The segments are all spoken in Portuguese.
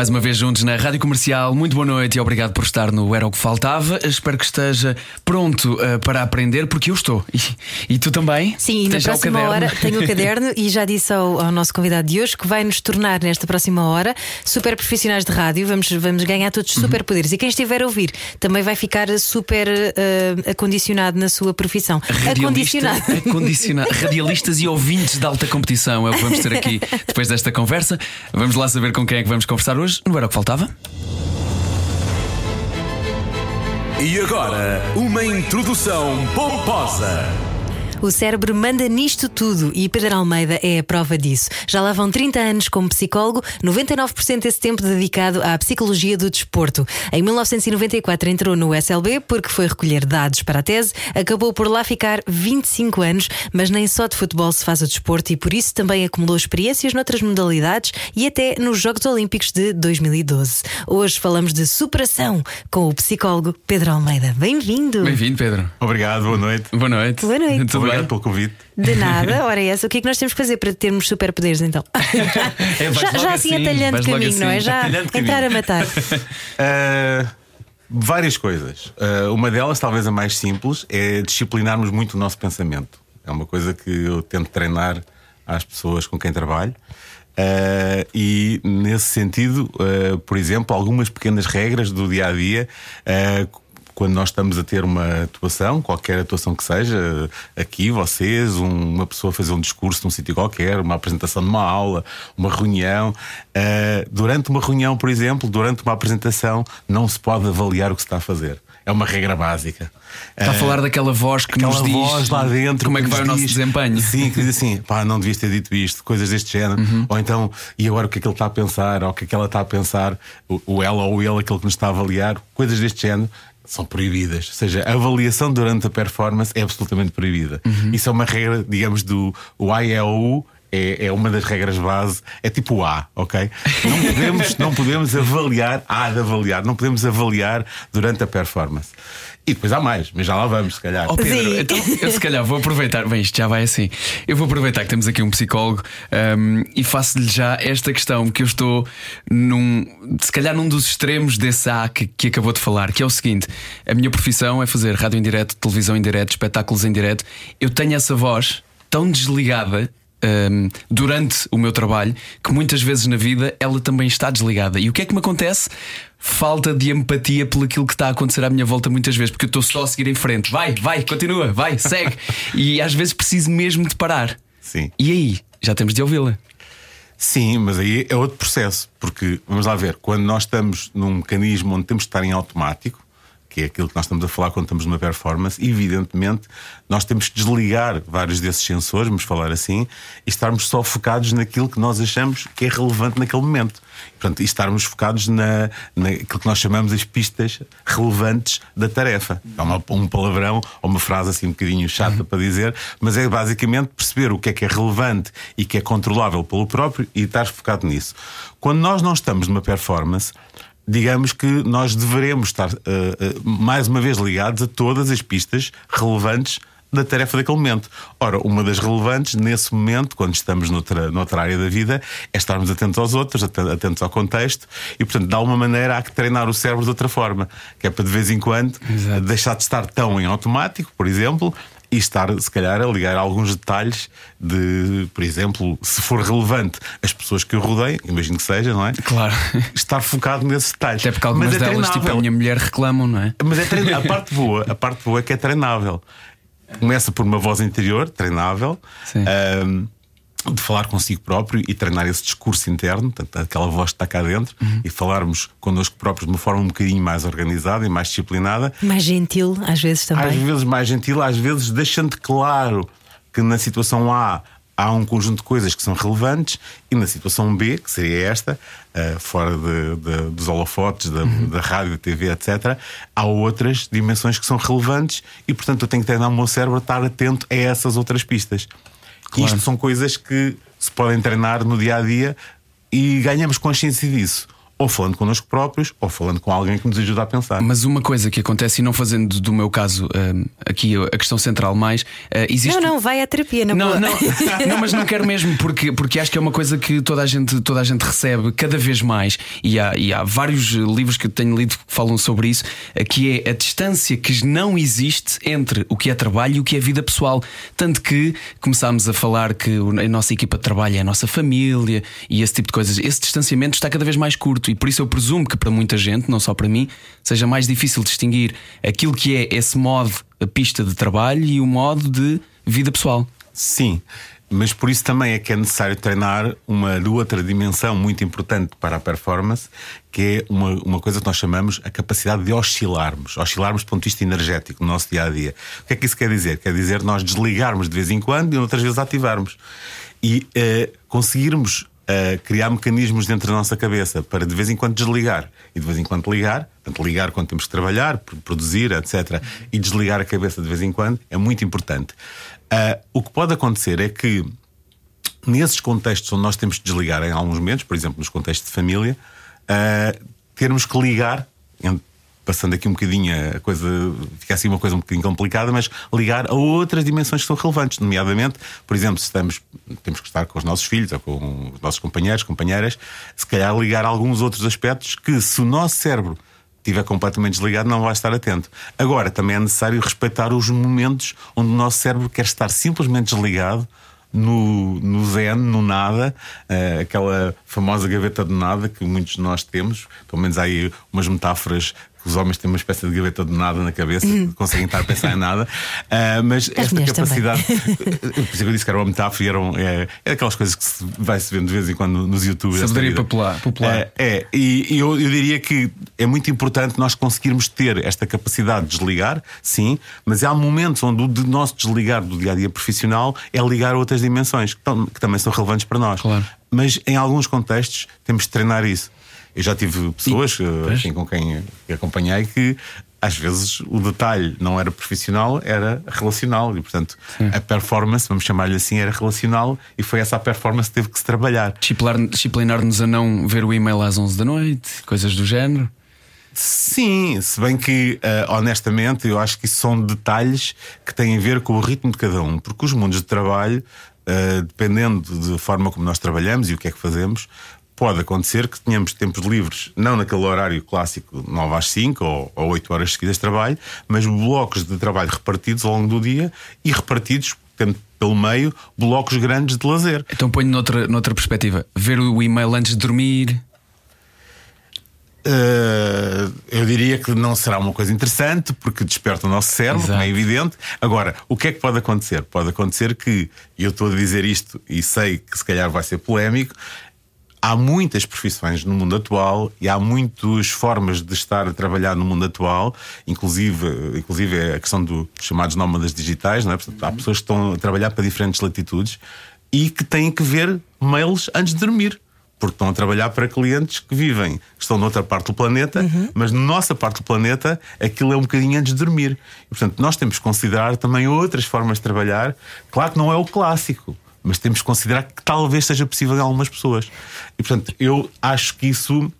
Mais uma vez juntos na Rádio Comercial. Muito boa noite e obrigado por estar no Era o que Faltava. Espero que esteja pronto uh, para aprender, porque eu estou. E, e tu também? Sim, na próxima hora tenho o caderno e já disse ao, ao, nosso convidado de hoje que vai nos tornar nesta próxima hora super profissionais de rádio. Vamos, vamos ganhar todos uhum. super poderes. E quem estiver a ouvir também vai ficar super uh, acondicionado na sua profissão. Acondicionado. acondicionado. Radialistas e ouvintes de alta competição é o que vamos ter aqui depois desta conversa. Vamos lá saber com quem é que vamos conversar hoje não era o que faltava? E agora, uma introdução pomposa. O cérebro manda nisto tudo e Pedro Almeida é a prova disso. Já lá vão 30 anos como psicólogo, 99% desse tempo dedicado à psicologia do desporto. Em 1994 entrou no SLB porque foi recolher dados para a tese, acabou por lá ficar 25 anos, mas nem só de futebol se faz o desporto e por isso também acumulou experiências noutras modalidades e até nos Jogos Olímpicos de 2012. Hoje falamos de superação com o psicólogo Pedro Almeida. Bem-vindo. Bem-vindo, Pedro. Obrigado, boa noite. Boa noite. Boa noite. Tudo Obrigado pelo convite. De nada, ora é essa. O que é que nós temos que fazer para termos superpoderes então? é, já, já assim, assim atalhando caminho, assim, não é? Já entrar a matar. Uh, várias coisas. Uh, uma delas, talvez a mais simples, é disciplinarmos muito o nosso pensamento. É uma coisa que eu tento treinar às pessoas com quem trabalho. Uh, e nesse sentido, uh, por exemplo, algumas pequenas regras do dia a dia, uh, quando nós estamos a ter uma atuação, qualquer atuação que seja, aqui vocês, um, uma pessoa fazer um discurso num sítio qualquer, uma apresentação de uma aula, uma reunião. Uh, durante uma reunião, por exemplo, durante uma apresentação, não se pode avaliar o que se está a fazer. É uma regra básica. Está a falar daquela voz que Aquela nos diz voz lá dentro como é que vai diz, o nosso desempenho. Sim, que diz assim, pá, não devias ter dito isto, coisas deste género. Uhum. Ou então, e agora o que é que ele está a pensar, ou o que é que ela está a pensar, o ela ou ele, aquele que nos está a avaliar, coisas deste género são proibidas. Ou seja, a avaliação durante a performance é absolutamente proibida. Uhum. Isso é uma regra, digamos, do o I é. É, uma das regras base, é tipo A, ok? Não podemos, não podemos avaliar, há de avaliar, não podemos avaliar durante a performance. E depois há mais, mas já lá vamos, se calhar. Oh, Pedro, então eu se calhar vou aproveitar. Bem, isto já vai assim. Eu vou aproveitar que temos aqui um psicólogo um, e faço-lhe já esta questão que eu estou num, se calhar num dos extremos desse A que, que acabou de falar, que é o seguinte: a minha profissão é fazer rádio em direto, televisão em direto, espetáculos em direto. Eu tenho essa voz tão desligada um, durante o meu trabalho que muitas vezes na vida ela também está desligada. E o que é que me acontece? Falta de empatia pelo aquilo que está a acontecer à minha volta muitas vezes, porque eu estou só a seguir em frente. Vai, vai, continua, vai, segue. e às vezes preciso mesmo de parar. Sim. E aí? Já temos de ouvi-la. Sim, mas aí é outro processo, porque vamos lá ver, quando nós estamos num mecanismo onde temos de estar em automático, que é aquilo que nós estamos a falar quando estamos numa performance, evidentemente nós temos que desligar vários desses sensores, vamos falar assim, e estarmos só focados naquilo que nós achamos que é relevante naquele momento. Portanto, e estarmos focados na, naquilo que nós chamamos as pistas relevantes da tarefa. É uma, um palavrão ou uma frase assim um bocadinho chata uhum. para dizer, mas é basicamente perceber o que é que é relevante e que é controlável pelo próprio e estar focado nisso. Quando nós não estamos numa performance, digamos que nós deveremos estar uh, uh, mais uma vez ligados a todas as pistas relevantes da tarefa daquele momento. Ora, uma das relevantes nesse momento, quando estamos noutra, noutra área da vida, é estarmos atentos aos outros, atentos ao contexto e, portanto, de alguma maneira há que treinar o cérebro de outra forma, que é para de vez em quando Exato. deixar de estar tão em automático, por exemplo, e estar, se calhar, a ligar alguns detalhes de, por exemplo, se for relevante as pessoas que eu rodeio, imagino que seja, não é? Claro. Estar focado nesses detalhes. Até porque algumas Mas é delas, treinável. tipo a minha mulher, reclamam, não é? Mas é treinável. A parte boa, a parte boa é que é treinável. Começa por uma voz interior, treinável. Sim. Um, de falar consigo próprio e treinar esse discurso interno, portanto, aquela voz que está cá dentro, uhum. e falarmos connosco próprios de uma forma um bocadinho mais organizada e mais disciplinada. Mais gentil, às vezes também. Às vezes mais gentil, às vezes deixando claro que na situação A há um conjunto de coisas que são relevantes e na situação B, que seria esta, uh, fora de, de, dos holofotes, da, uhum. da rádio, da TV, etc., há outras dimensões que são relevantes e, portanto, eu tenho que treinar o meu cérebro a estar atento a essas outras pistas. Claro. Isto são coisas que se podem treinar no dia a dia e ganhamos consciência disso ou falando connosco próprios, ou falando com alguém que nos ajuda a pensar. Mas uma coisa que acontece, e não fazendo do meu caso um, aqui a questão central mais, uh, existe. Não, não, vai à terapia, não, não, não, não, mas não quero mesmo, porque, porque acho que é uma coisa que toda a gente, toda a gente recebe cada vez mais, e há, e há vários livros que eu tenho lido que falam sobre isso, uh, que é a distância que não existe entre o que é trabalho e o que é vida pessoal. Tanto que começámos a falar que a nossa equipa de trabalho é a nossa família e esse tipo de coisas. Esse distanciamento está cada vez mais curto e por isso eu presumo que para muita gente, não só para mim, seja mais difícil distinguir aquilo que é esse modo, a pista de trabalho e o modo de vida pessoal. Sim. Mas por isso também é que é necessário treinar uma outra dimensão muito importante para a performance, que é uma, uma coisa que nós chamamos a capacidade de oscilarmos. Oscilarmos do ponto de vista energético no nosso dia a dia. O que é que isso quer dizer? Quer dizer nós desligarmos de vez em quando e outras vezes ativarmos. E uh, conseguirmos criar mecanismos dentro da nossa cabeça para de vez em quando desligar e de vez em quando ligar, portanto, ligar quando temos que trabalhar, produzir, etc., e desligar a cabeça de vez em quando é muito importante. Uh, o que pode acontecer é que nesses contextos onde nós temos de desligar em alguns momentos, por exemplo, nos contextos de família, uh, termos que ligar passando aqui um bocadinho a coisa, fica assim uma coisa um bocadinho complicada, mas ligar a outras dimensões que são relevantes, nomeadamente, por exemplo, se estamos, temos que estar com os nossos filhos ou com os nossos companheiros, companheiras, se calhar ligar alguns outros aspectos que, se o nosso cérebro estiver completamente desligado, não vai estar atento. Agora, também é necessário respeitar os momentos onde o nosso cérebro quer estar simplesmente desligado no, no zen, no nada, uh, aquela famosa gaveta de nada que muitos de nós temos, pelo menos há aí umas metáforas os homens têm uma espécie de gaveta de nada na cabeça, uhum. conseguem estar a pensar em nada. Uh, mas As esta capacidade. Por isso eu disse que era uma metáfora e eram, é, é aquelas coisas que se vai-se vendo de vez em quando nos YouTube. Sabedoria popular. popular. Uh, é, e, e eu, eu diria que é muito importante nós conseguirmos ter esta capacidade de desligar, sim, mas há momentos onde o nosso desligar do dia a dia profissional é ligar a outras dimensões que, que também são relevantes para nós. Claro. Mas em alguns contextos temos de treinar isso. Eu já tive pessoas e, assim, com quem acompanhei que às vezes o detalhe não era profissional, era relacional. E, portanto, Sim. a performance, vamos chamar-lhe assim, era relacional e foi essa a performance que teve que se trabalhar. Disciplinar-nos a não ver o e-mail às 11 da noite, coisas do género. Sim, se bem que, uh, honestamente, eu acho que isso são detalhes que têm a ver com o ritmo de cada um, porque os mundos de trabalho, uh, dependendo da forma como nós trabalhamos e o que é que fazemos, pode acontecer que tenhamos tempos livres, não naquele horário clássico 9 às 5 ou, ou 8 horas seguidas de trabalho, mas blocos de trabalho repartidos ao longo do dia e repartidos tendo pelo meio blocos grandes de lazer. Então ponho noutra, noutra perspectiva: ver o e-mail antes de dormir. Uh, eu diria que não será uma coisa interessante porque desperta o nosso cérebro, como é evidente. Agora, o que é que pode acontecer? Pode acontecer que, e eu estou a dizer isto e sei que se calhar vai ser polémico, há muitas profissões no mundo atual e há muitas formas de estar a trabalhar no mundo atual, inclusive, inclusive a questão dos chamados nómadas digitais, não é? Portanto, há pessoas que estão a trabalhar para diferentes latitudes e que têm que ver mails antes de dormir. Porque estão a trabalhar para clientes que vivem, que estão noutra parte do planeta, uhum. mas na nossa parte do planeta aquilo é um bocadinho antes de dormir. E, portanto, nós temos que considerar também outras formas de trabalhar. Claro que não é o clássico mas temos que considerar que talvez seja possível em algumas pessoas. E portanto, eu acho que isso,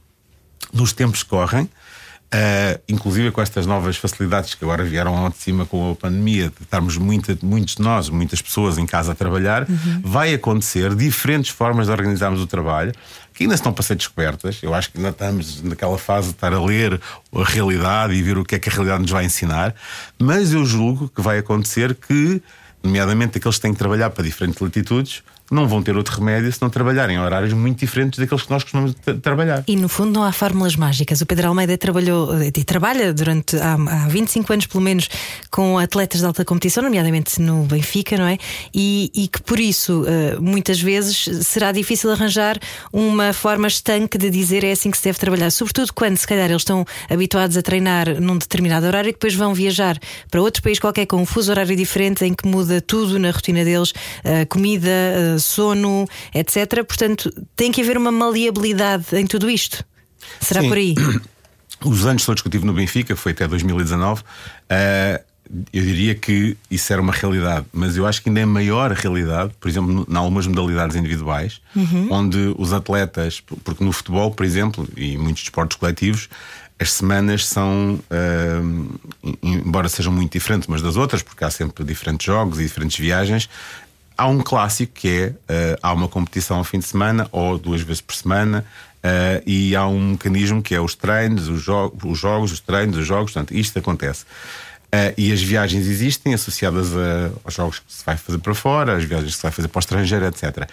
nos tempos que correm, uh, inclusive com estas novas facilidades que agora vieram ao de cima com a pandemia, de estarmos muita, muitos de nós, muitas pessoas em casa a trabalhar, uhum. vai acontecer diferentes formas de organizarmos o trabalho. Que ainda estão para ser descobertas. Eu acho que ainda estamos naquela fase de estar a ler a realidade e ver o que é que a realidade nos vai ensinar. Mas eu julgo que vai acontecer que nomeadamente aqueles que têm que trabalhar para diferentes latitudes, não vão ter outro remédio se não trabalharem em horários muito diferentes daqueles que nós costumamos trabalhar. E no fundo não há fórmulas mágicas. O Pedro Almeida trabalhou e trabalha durante há, há 25 anos, pelo menos, com atletas de alta competição, nomeadamente no Benfica, não é? E, e que por isso, eh, muitas vezes, será difícil arranjar uma forma estanque de dizer é assim que se deve trabalhar. Sobretudo quando, se calhar, eles estão habituados a treinar num determinado horário e depois vão viajar para outro país qualquer com um fuso horário diferente em que muda tudo na rotina deles, uh, comida, sono, etc. Portanto, tem que haver uma maleabilidade em tudo isto. Será Sim. por aí? Os anos todos que eu tive no Benfica, foi até 2019, uh, eu diria que isso era uma realidade, mas eu acho que ainda é maior a realidade, por exemplo, em algumas modalidades individuais, onde os atletas, porque no futebol, por exemplo, e muitos desportos coletivos, as semanas são, uh, embora sejam muito diferentes umas das outras, porque há sempre diferentes jogos e diferentes viagens, há um clássico que é uh, há uma competição ao fim de semana ou duas vezes por semana. Uh, e há um mecanismo que é os treinos, os, jo os jogos, os treinos, os jogos, portanto, isto acontece. Uh, e as viagens existem associadas a, aos jogos que se vai fazer para fora, as viagens que se vai fazer para o estrangeiro, etc.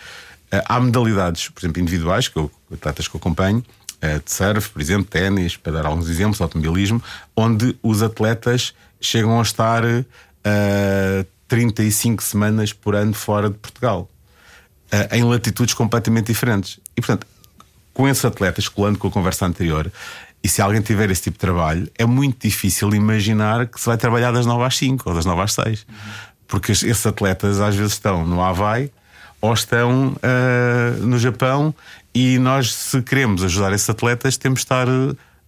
há modalidades, por exemplo, individuais, que eu, atletas que eu acompanho, de surf, por exemplo, ténis, para dar alguns exemplos, automobilismo, onde os atletas chegam a estar uh, 35 semanas por ano fora de Portugal, uh, em latitudes completamente diferentes. E, portanto, com esses atletas, colando com a conversa anterior, e se alguém tiver esse tipo de trabalho, é muito difícil imaginar que se vai trabalhar das 9 às 5 ou das 9 às 6. Porque esses atletas às vezes estão no Havaí ou estão uh, no Japão e nós, se queremos ajudar esses atletas, temos de estar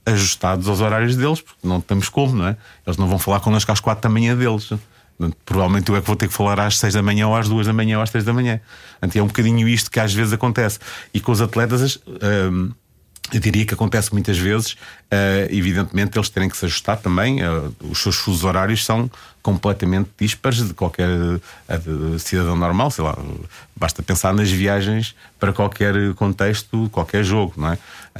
ajustados aos horários deles, porque não temos como, não é? Eles não vão falar connosco às 4 da manhã deles. Provavelmente eu é que vou ter que falar às 6 da manhã, ou às 2 da manhã, ou às 3 da manhã. Então é um bocadinho isto que às vezes acontece. E com os atletas. Um, eu diria que acontece muitas vezes, uh, evidentemente, eles terem que se ajustar também. Uh, os seus fusos horários são completamente dispares de qualquer uh, cidadão normal. Sei lá, basta pensar nas viagens para qualquer contexto, qualquer jogo, não é?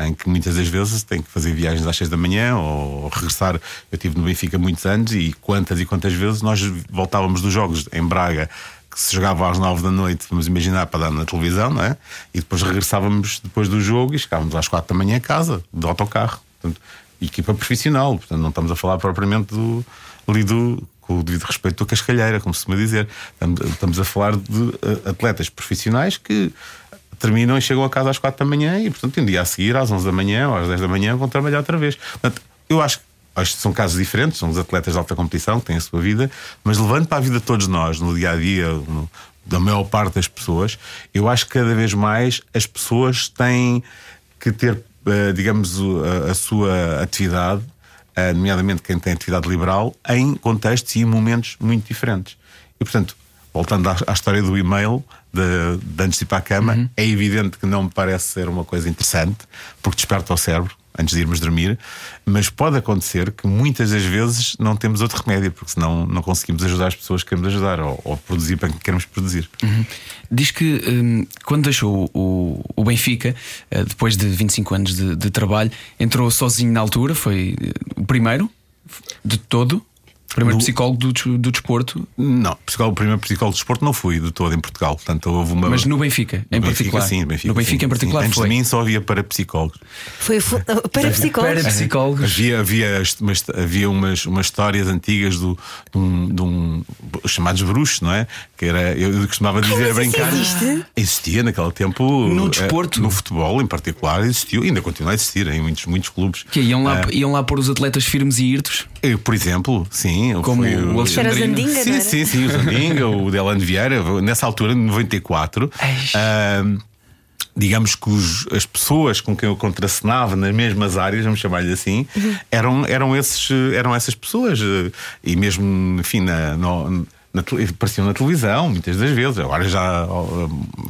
Em que muitas das vezes tem que fazer viagens às 6 da manhã ou regressar. Eu estive no Benfica muitos anos e quantas e quantas vezes nós voltávamos dos jogos em Braga que se jogava às nove da noite, vamos imaginar, para dar na televisão, não é? E depois regressávamos depois do jogo e chegávamos às quatro da manhã a casa, de autocarro. Portanto, equipa profissional, portanto, não estamos a falar propriamente do, ali do, com o devido respeito da cascalheira, como se costuma dizer. Estamos a falar de atletas profissionais que terminam e chegam a casa às quatro da manhã e, portanto, um dia a seguir, às onze da manhã ou às dez da manhã, vão trabalhar outra vez. Portanto, eu acho que Acho que são casos diferentes, são os atletas de alta competição que têm a sua vida, mas levando para a vida de todos nós, no dia a dia, no, da maior parte das pessoas, eu acho que cada vez mais as pessoas têm que ter, digamos, a, a sua atividade, nomeadamente quem tem atividade liberal, em contextos e em momentos muito diferentes. E, portanto, voltando à, à história do e-mail, de, de antes de ir para a cama, uhum. é evidente que não me parece ser uma coisa interessante, porque desperta o cérebro antes de irmos dormir, mas pode acontecer que muitas das vezes não temos outro remédio, porque senão não conseguimos ajudar as pessoas que queremos ajudar ou, ou produzir para quem queremos produzir. Uhum. Diz que um, quando deixou o, o Benfica, uh, depois de 25 anos de, de trabalho, entrou sozinho na altura, foi uh, o primeiro de todo. Primeiro do... psicólogo do, do desporto? Não, psicólogo, o primeiro psicólogo do desporto não fui de todo em Portugal. Portanto, houve uma... Mas no Benfica, em no particular. Benfica, sim, Benfica, no Benfica sim, em particular. Sim. Antes foi. de mim só havia para psicólogos. Foi para psicólogos. Para psicólogos. Havia, havia, umas, havia umas, umas histórias antigas do, de, um, de um. chamados bruxos, não é? Que era, eu costumava dizer Como a brincar. Existe? Existia naquele tempo. No desporto? No futebol, em particular, existiu, ainda continua a existir em muitos, muitos clubes. Que iam lá, uh, iam lá pôr os atletas firmes e irtos? Por exemplo, sim. Como fui, o Alexandrino. Zandinga, sim, sim, sim, o Zandinga, o Delano Vieira, nessa altura, em 94. Uh, digamos que os, as pessoas com quem eu contracenava nas mesmas áreas, vamos chamar-lhe assim, uhum. eram, eram, esses, eram essas pessoas. E mesmo, enfim, na, no, na, apareciam na televisão, muitas das vezes. Agora já,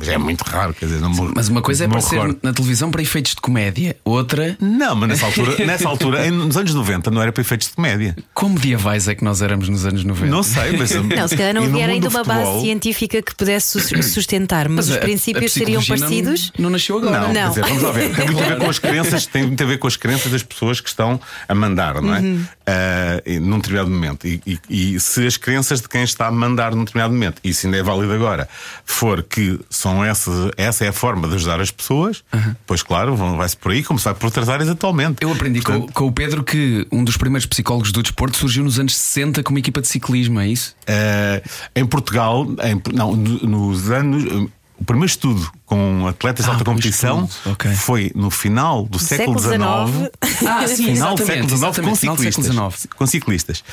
já é muito raro, quer dizer, não Sim, Mas uma coisa é aparecer recordo. na televisão para efeitos de comédia, outra. Não, mas nessa altura, nessa altura nos anos 90, não era para efeitos de comédia. Como medievais é que nós éramos nos anos 90? Não sei, mas. Não, se calhar não havia ainda uma base científica que pudesse sustentar, mas, mas os a, princípios a seriam parecidos. Não, não nasceu agora. Não, não. Dizer, vamos lá ver. Tem muito a ver com as crenças, tem muito a ver com as crenças das pessoas que estão a mandar, não é? Uhum. Uh, num determinado momento. E, e, e se as crenças de quem está a mandar num determinado momento, isso ainda é válido agora, for que são essa, essa é a forma de ajudar as pessoas, uhum. pois claro, vai-se por aí, como se vai por outras áreas atualmente. Eu aprendi Portanto, com, com, o Pedro que um dos primeiros psicólogos do desporto surgiu nos anos 60 como equipa de ciclismo, é isso? Uh, em Portugal, em, não, nos anos o primeiro estudo com atletas de Ah, alta competição estudo, ok. foi no final do século século XIX. Ah, sim, Final do século XIX com século ciclistas. XIX. Com ciclistas.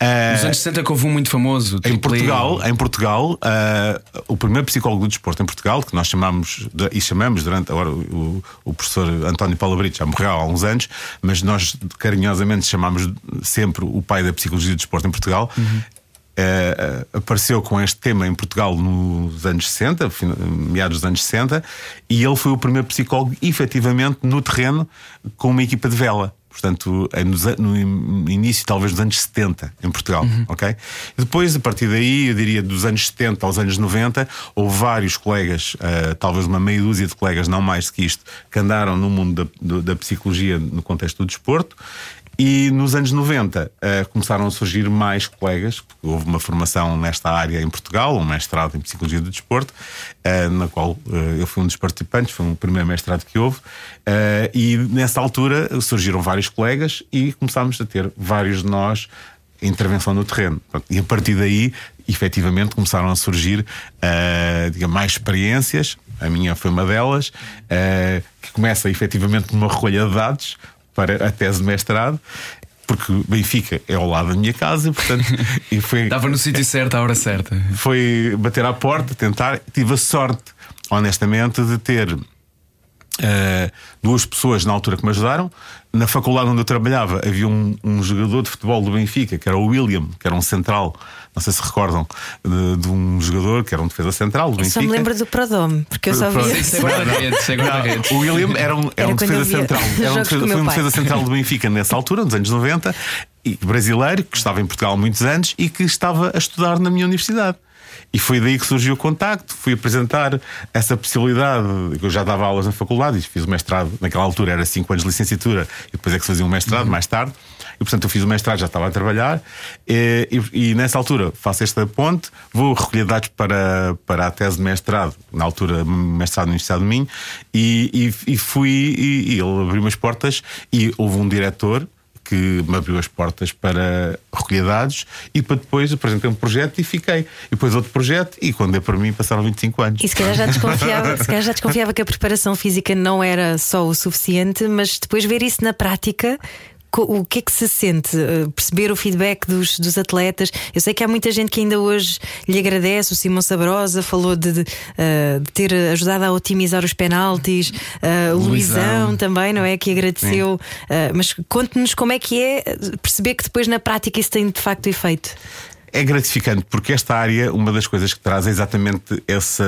Ah, Nos anos 60 que houve um muito famoso. em Triple Portugal, em Portugal ah, o primeiro psicólogo do desporto em Portugal, que nós chamamos de- e chamamos durante agora o, o professor António Paulo Brito já morreu há uns anos, mas nós carinhosamente chamamos sempre o pai da psicologia do desporto em Portugal. ah, ah, apareceu com este tema em Portugal nos anos 60, fin- meados dos anos 60, e ele foi o primeiro psicólogo efetivamente no terreno com uma equipa de vela. Portanto, no in- início, talvez, dos anos 70 em Portugal. ok? E depois, a partir daí, eu diria dos anos 70 aos anos 90, houve vários colegas, ah, talvez uma meia dúzia de colegas, não mais do que isto, que andaram no mundo da, da psicologia no contexto do desporto. E nos anos 90 eh, começaram a surgir mais colegas, porque houve uma formação nesta área em Portugal, um mestrado em Psicologia do Desporto, eh, na qual eh, eu fui um dos participantes, foi o primeiro mestrado que houve, e nessa altura surgiram vários colegas e começámos a ter vários de nós intervenção no terreno. E a partir daí, efetivamente, começaram a surgir digamos, mais experiências. A minha foi uma delas, que começa efetivamente numa recolha de dados para a tese de mestrado. Porque Benfica é ao lado da minha casa, portanto, e foi, Estava no sítio certo à hora certa. foi bater à porta, tentar. Tive a sorte, honestamente, de ter eh, duas pessoas na altura que me ajudaram. Na faculdade onde eu trabalhava havia um, um jogador de futebol do Benfica, que era o William, que era um central. Não sei se recordam de, de um jogador que era um defesa central do Eu só Benfica. me lembro do Prodome, porque eu só vi. O William era um, era Era um defesa central. Era um defesa, foi um defesa central do Benfica nessa altura, nos anos 90, e brasileiro, que estava em Portugal há muitos anos e que estava a estudar na minha universidade. E foi daí que surgiu o contacto. Fui apresentar essa possibilidade. Eu já dava aulas na faculdade e fiz o mestrado. Naquela altura era 5 anos de licenciatura e depois é que se fazia um mestrado mais tarde. E portanto eu fiz o mestrado, já estava a trabalhar. E, e- e nessa altura faço esta ponte, vou recolher dados para, para a tese de mestrado, na altura mestrado na Universidade do Minho, e, e- e fui. E, e ele abriu umas portas e houve um diretor que me abriu as portas para recolher dados e para depois apresentei um projeto e fiquei. E depois outro projeto e quando é para mim passaram 25 anos. E se calhar já desconfiava, se calhar já desconfiava que a preparação física não era só o suficiente, mas depois ver isso na prática. O que é que se sente? Uh, Perceber o feedback dos, dos atletas? Eu sei que há muita gente que ainda hoje lhe agradece. O Simão Sabrosa falou de, de, uh, de ter ajudado a otimizar os penaltis. Uh, o Luizão. Luizão também, não é? Que agradeceu. Uh, mas conte-nos como é que é perceber que depois na prática isso tem de facto efeito. É gratificante porque esta área, uma das coisas que traz é exatamente essa,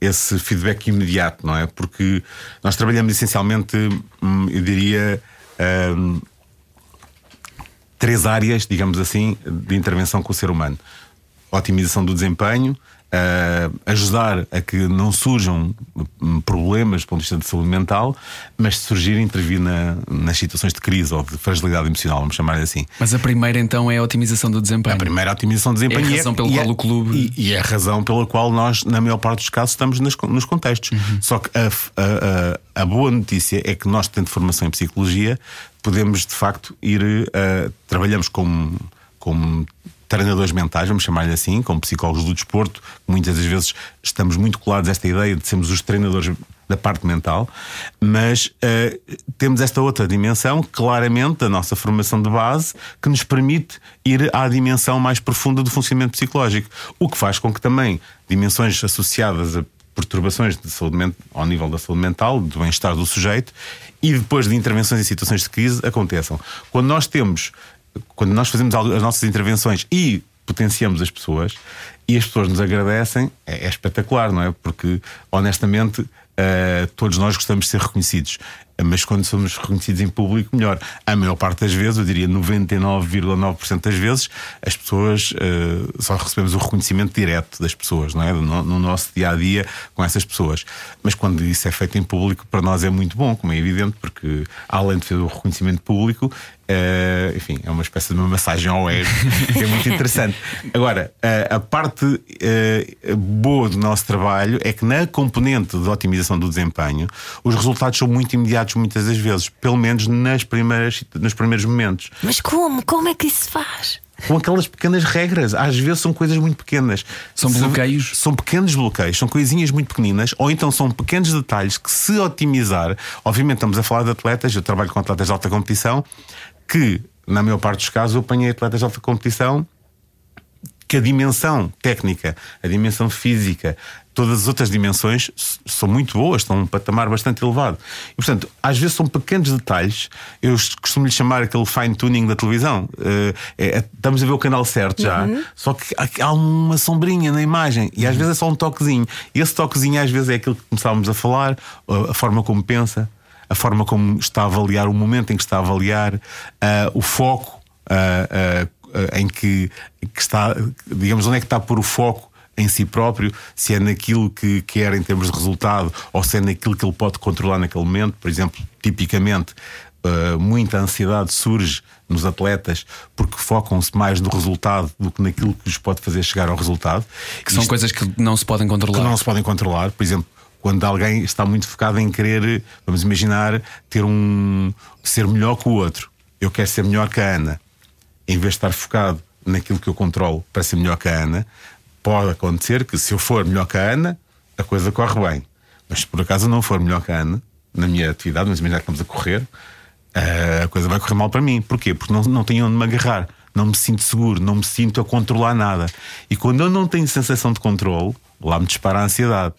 esse feedback imediato, não é? Porque nós trabalhamos essencialmente, hum, eu diria, hum, três áreas, digamos assim, de intervenção com o ser humano: otimização do desempenho. Ah, ajudar a que não surjam hum, problemas do ponto de vista de saúde mental, mas se surgir, intervir na- nas situações de crise ou de fragilidade emocional, vamos chamar assim. Mas a primeira então é a otimização do desempenho. A primeira é a otimização de desempenho É a razão pelo e qual o clube- E, e é a razão pela qual nós, na maior parte dos casos, estamos nas- nos contextos. Uhum. Só que a, a- a- a boa notícia é que nós, tendo formação em psicologia, podemos de facto ir. eh, trabalhamos como. como treinadores mentais, vamos chamar-lhe assim, como psicólogos do desporto, muitas das vezes estamos muito colados a esta ideia de sermos os treinadores da parte mental, mas eh, temos esta outra dimensão, claramente, da nossa formação de base, que nos permite ir à dimensão mais profunda do funcionamento psicológico. O que faz com que também dimensões associadas a perturbações de saúde ao nível da saúde mental, do bem-estar do sujeito, e depois de intervenções em situações de crise aconteçam. Quando nós temos, quando nós fazemos as nossas intervenções e potenciamos as pessoas e as pessoas nos agradecem, é, é espetacular, não é? Porque honestamente eh, todos nós gostamos de ser reconhecidos. Mas quando somos reconhecidos em público, melhor. A maior parte das vezes, eu diria 99,9% das vezes, as pessoas eh, só recebemos o reconhecimento direto das pessoas, não é? No, no nosso dia a dia com essas pessoas. Mas quando isso é feito em público, para nós é muito bom, como é evidente, porque além de ter o reconhecimento público, eh, enfim, é uma espécie de uma massagem ao ego, que é muito interessante. Agora, eh, a parte boa do nosso trabalho é que na componente de otimização do desempenho, os resultados são muito imediatos muitas das vezes, pelo menos nas primeiras, nos primeiros momentos. Mas como? Como é que isso se faz? com aquelas pequenas regras. Às vezes são coisas muito pequenas. São bloqueios? São pequenos bloqueios, são coisinhas muito pequeninas, ou então são pequenos detalhes que, se otimizar, obviamente estamos a falar de atletas, eu trabalho com atletas de alta competição, que, na maior parte dos casos, eu apanhei atletas de alta competição que a dimensão técnica, a dimensão física, todas as outras dimensões são muito boas, estão num patamar bastante elevado. E, portanto, às vezes são pequenos detalhes, eu costumo lhe chamar aquele fine-tuning da televisão. Eh, é- estamos a ver o canal certo já, só que há, uma sombrinha na imagem e às vezes é só um toquezinho. E esse toquezinho, às vezes, é aquilo que começávamos a falar, a- forma como pensa, a forma como está a avaliar o momento em que está a avaliar, ah, o foco. ah, em que, que está, digamos, onde é que está a pôr o foco em si próprio, se é naquilo que quer em termos de resultado ou se é naquilo que ele pode controlar naquele momento. Por exemplo, tipicamente, ah, muita ansiedade surge nos atletas porque focam-se mais no resultado do que naquilo que lhes pode fazer chegar ao resultado. Que são Isto- coisas que não se podem que controlar. não se podem controlar. Por exemplo, quando alguém está muito focado em querer, vamos imaginar, ter um ser melhor que o outro. Eu quero ser melhor que a Ana. Em vez de estar focado naquilo que eu controlo para ser melhor que a Ana, pode acontecer que se eu for melhor que a Ana, a coisa corre bem. Mas se por acaso não for melhor que a Ana, na minha atividade, mas imaginar que estamos a correr, eh, a coisa vai correr mal para mim. Porquê? Porque não, não tenho onde me agarrar. Não me sinto seguro, não me sinto a controlar nada. E quando eu não tenho sensação de controle, lá me dispara a ansiedade.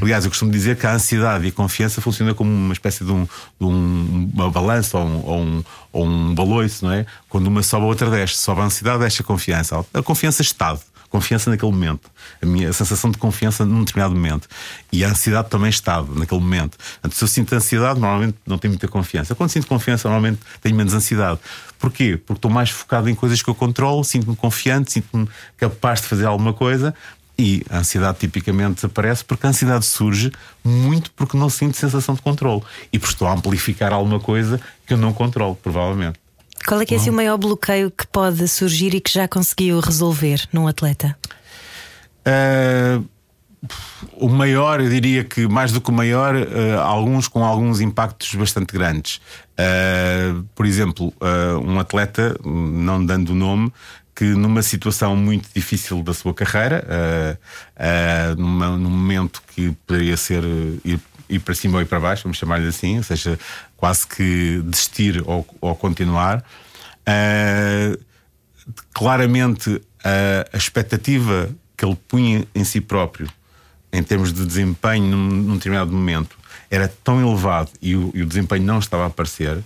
Aliás, eu costumo dizer que a ansiedade e a confiança funcionam como uma espécie de, um, de um- uma balança ou um, ou um, ou um baloiço, não é? Quando uma sobe, a outra desce. Sobe a ansiedade, desce a confiança. A confiança estado. Confiança naquele momento. A minha sensação de confiança num determinado momento. E a ansiedade também estado naquele momento. Portanto, se eu sinto ansiedade, normalmente não tenho muita confiança. Quando sinto confiança, normalmente tenho menos ansiedade. Porquê? Porque estou mais focado em coisas que eu controlo, sinto-me confiante, sinto-me capaz de fazer alguma coisa. E a ansiedade tipicamente desaparece porque a ansiedade surge muito porque não sinto sensação de controle. E porque estou a amplificar alguma coisa que eu não controlo, provavelmente. Qual é que é assim, o maior bloqueio que pode surgir e que já conseguiu resolver num atleta? Uh, o maior, eu diria que mais do que o maior, uh, alguns com alguns impactos bastante grandes. Uh, por exemplo, um atleta, não dando o nome, que numa situação muito difícil da sua carreira, numa- num momento que poderia ser ir, ir para cima ou ir para baixo, vamos chamar-lhe assim, ou seja, quase que desistir ou, ou continuar. Uh, claramente a, a expectativa que ele punha em si próprio, em termos de desempenho num, num determinado momento, era tão elevado e o, e o desempenho não estava a aparecer,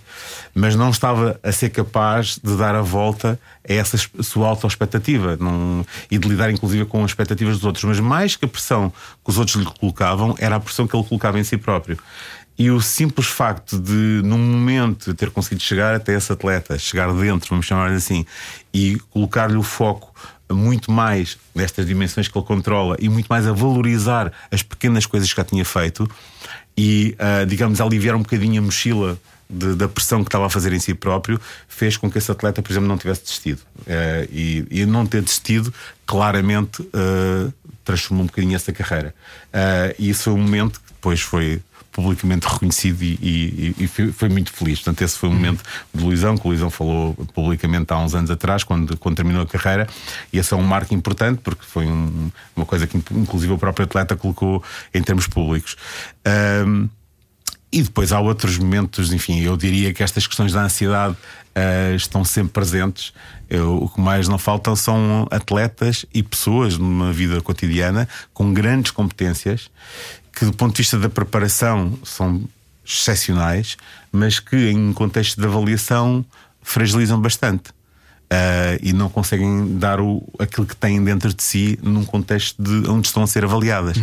mas não estava a ser capaz de dar a volta a essa es- sua autoexpectativa e de lidar, inclusive, com as expectativas dos outros. Mas mais que a pressão que os outros lhe colocavam, era a pressão que ele colocava em si próprio. E o simples facto de, num momento, ter conseguido chegar até esse atleta, chegar dentro, vamos chamar-lhe assim, e colocar-lhe o foco muito mais nestas dimensões que ele controla e muito mais a valorizar as pequenas coisas que já tinha feito e, ah, digamos, aliviar um bocadinho a mochila de- da pressão que estava a fazer em si próprio, fez com que esse atleta, por exemplo, não tivesse desistido. Eh, e, e não ter desistido, claramente, eh, transformou um bocadinho essa carreira. Eh, e isso foi um momento que depois foi publicamente reconhecido e, e- e foi, muito feliz. Portanto, esse foi o momento de Luizão, que o Luizão falou publicamente há uns anos atrás, quando, quando terminou a carreira, e esse é um marco importante, porque foi um- uma coisa que, inclusive, o próprio atleta colocou em termos públicos. Ahm, e depois há outros momentos, enfim, eu diria que estas questões da ansiedade ah, estão sempre presentes. Eu- o que mais não faltam são atletas e pessoas numa vida cotidiana com grandes competências que, do ponto de vista da preparação, são excepcionais, mas que, em contexto de avaliação, fragilizam bastante. Ah, e não conseguem dar o, aquilo que têm dentro de si num contexto de onde estão a ser avaliadas.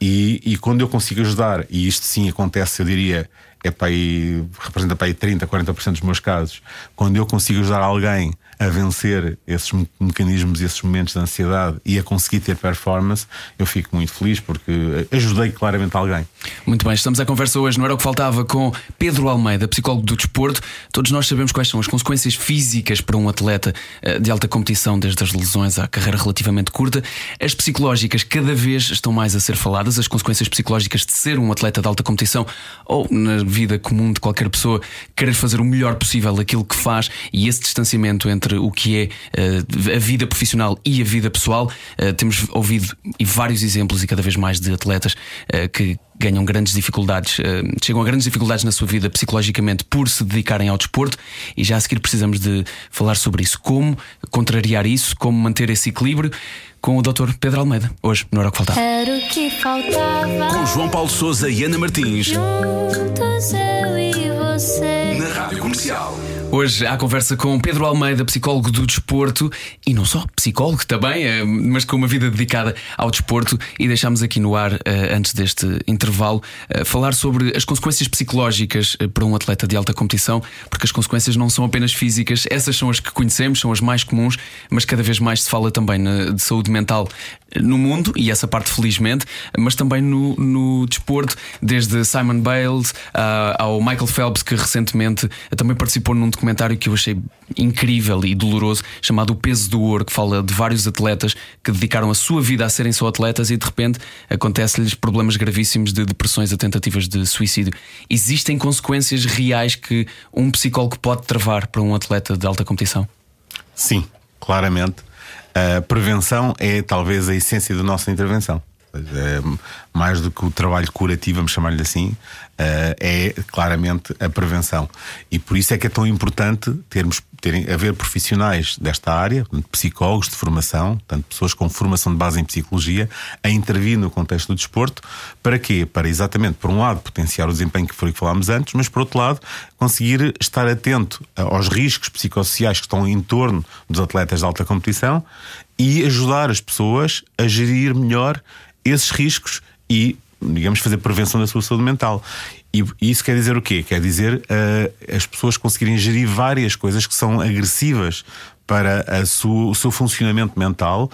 E, e quando eu consigo ajudar, e isto sim acontece, eu diria, é para aí, representa para aí 30, 40% dos meus casos, quando eu consigo ajudar alguém a vencer esses me- mecanismos e esses momentos de ansiedade e a conseguir ter performance, eu fico muito feliz porque ajudei claramente alguém. Muito bem, estamos à conversa hoje, não era o que faltava, com Pedro Almeida, psicólogo do desporto. Todos nós sabemos quais são as consequências físicas para um atleta eh, de alta competição, desde as lesões à carreira relativamente curta. As psicológicas cada vez estão mais a ser faladas, as consequências psicológicas de ser um atleta de alta competição ou na vida comum de qualquer pessoa, querer fazer o melhor possível aquilo que faz e esse distanciamento entre o que é uh, a vida profissional e a vida pessoal. Uh, temos ouvido vários exemplos e cada vez mais de atletas que ganham grandes dificuldades, chegam a grandes dificuldades na sua vida psicologicamente por se dedicarem ao desporto e já a seguir precisamos de falar sobre isso. Como contrariar isso, como manter esse equilíbrio com o Dr. Pedro Almeida, hoje, no Hora que Faltava. Era o que faltava. Com João Paulo Souza e Ana Martins. Juntos eu e você. Na Rádio Comercial. Hoje há conversa com Pedro Almeida, psicólogo do desporto e não só, psicólogo também, eh, mas com uma vida dedicada ao desporto. E deixámos aqui no ar, eh, antes deste intervalo, eh, falar sobre as consequências psicológicas para um atleta de alta competição, porque as consequências não são apenas físicas, essas são as que conhecemos, são as mais comuns, mas cada vez mais se fala também de saúde mental no mundo, e essa parte felizmente, mas também no, no desporto, desde Simon Bales ao Michael Phelps, que recentemente também participou num documentário que eu achei incrível e doloroso, chamado O Peso do Ouro, que fala de vários atletas que dedicaram a sua vida a serem só atletas e de repente acontece-lhes problemas gravíssimos de depressões a tentativas de suicídio. Existem consequências reais que um psicólogo pode travar para um atleta de alta competição? Sim, claramente. A prevenção é talvez a essência da nossa intervenção. É, mais do que o trabalho curativo, vamos chamar-lhe assim, é claramente a prevenção. E por isso é que é tão importante termos terem, haver profissionais desta área, psicólogos de formação, tanto pessoas com formação de base em psicologia, a intervir no contexto do desporto. Para quê? Para exatamente, por um lado, potenciar o desempenho que foi que falámos antes, mas por outro lado, conseguir estar atento aos riscos psicossociais que estão em torno dos atletas de alta competição e ajudar as pessoas a gerir melhor esses riscos e, digamos, fazer prevenção da sua saúde mental. E isso quer dizer o quê? Quer dizer uh, as pessoas conseguirem gerir várias coisas que são agressivas para sua, o seu funcionamento mental,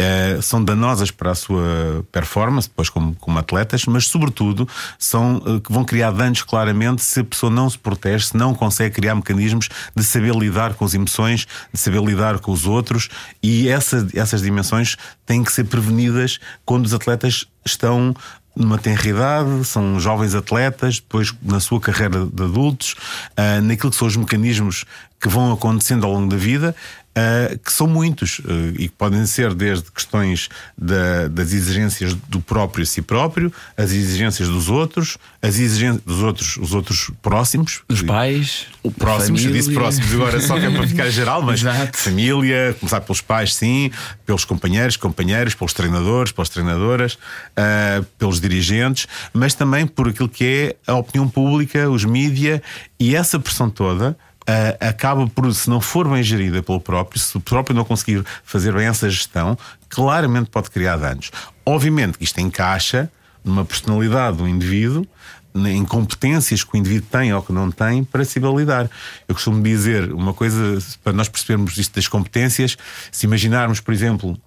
uh, são danosas para a sua performance, depois como, como atletas, mas sobretudo são uh, que vão criar danos claramente se a pessoa não se protege, se não consegue criar mecanismos de saber lidar com as emoções, de saber lidar com os outros, e essa, essas dimensões têm que ser prevenidas quando os atletas estão numa tenra idade, são jovens atletas, depois na sua carreira de adultos, uh, naquilo que são os mecanismos que vão acontecendo ao longo da vida, uh, que são muitos uh, e que podem ser desde questões da, das exigências do próprio a si próprio, as exigências dos outros, as exigências dos outros, os outros próximos, dos pais, o próximo, eu disse próximos agora só que é para ficar geral, mas Exato. família, começar pelos pais, sim, pelos companheiros, companheiros, pelos treinadores, pelas treinadoras, uh, pelos dirigentes, mas também por aquilo que é a opinião pública, os mídia e essa pressão toda uh, acaba por, se não for bem gerida pelo próprio, se o próprio não conseguir fazer bem essa gestão, claramente pode criar danos. Obviamente que isto encaixa numa personalidade do indivíduo, em competências que o indivíduo tem ou que não tem para se lidar. Eu costumo dizer uma coisa, para nós percebermos isto das competências, se imaginarmos, por exemplo,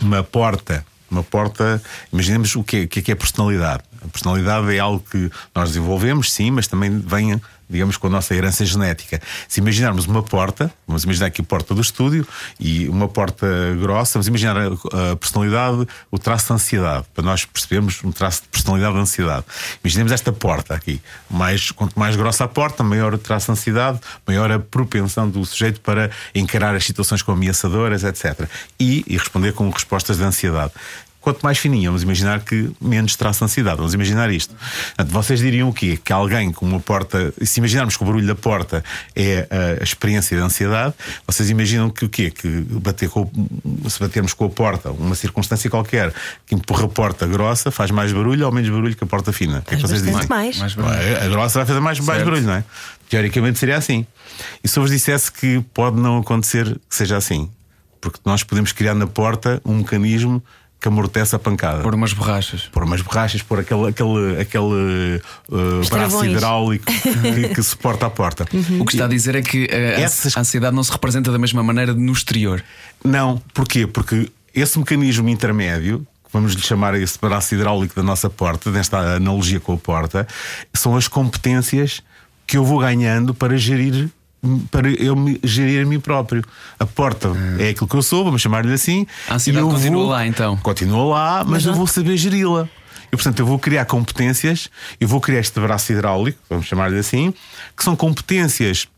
uma porta uma porta. Imaginemos o que é, o que é, é personalidade. A personalidade é algo que nós desenvolvemos, sim, mas também vem digamos, com a nossa herança genética. Se imaginarmos uma porta, vamos imaginar aqui a porta do estúdio e uma porta grossa, vamos imaginar a, a personalidade, o traço de ansiedade, para nós percebermos um traço de personalidade de ansiedade. Imaginemos esta porta aqui. Mais, quanto mais grossa a porta, maior o traço de ansiedade, maior a propensão do sujeito para encarar as situações como ameaçadoras, etc. E, e responder com respostas de ansiedade quanto mais fininho, vamos imaginar que menos traço ansiedade. Vamos imaginar isto. Portanto, vocês diriam o quê? Que alguém com uma porta, se imaginarmos que o barulho da porta é a experiência de ansiedade, vocês imaginam que o quê? Que bater com, se batermos com a porta, uma circunstância qualquer que empurra a porta grossa, faz mais barulho ou menos barulho que a porta fina? O que é que vocês dizem? Mais. mais a grossa vai fazer mais, mais barulho, não é? Teoricamente seria assim. E se eu vos dissesse que pode não acontecer que seja assim? Porque nós podemos criar na porta um mecanismo que amortece a pancada. Por umas borrachas. Por umas borrachas, por aquele, aquele, aquele uh, braço hidráulico que, que, suporta a porta. Uhum. O que está a dizer é que a, Essas... a ansiedade não se representa da mesma maneira no exterior. Não, porquê? Porque esse mecanismo intermédio vamos lhe chamar esse braço hidráulico da nossa porta, nesta analogia com a porta, são as competências que eu vou ganhando para gerir para eu me gerir a mim próprio. A porta é aquilo que eu sou, vamos chamar-lhe assim. A ansiedade continua vou, lá então. Continua lá, mas, mas eu vou saber geri-la. E portanto eu vou criar competências, eu vou criar este braço hidráulico, vamos chamar-lhe assim, que são competências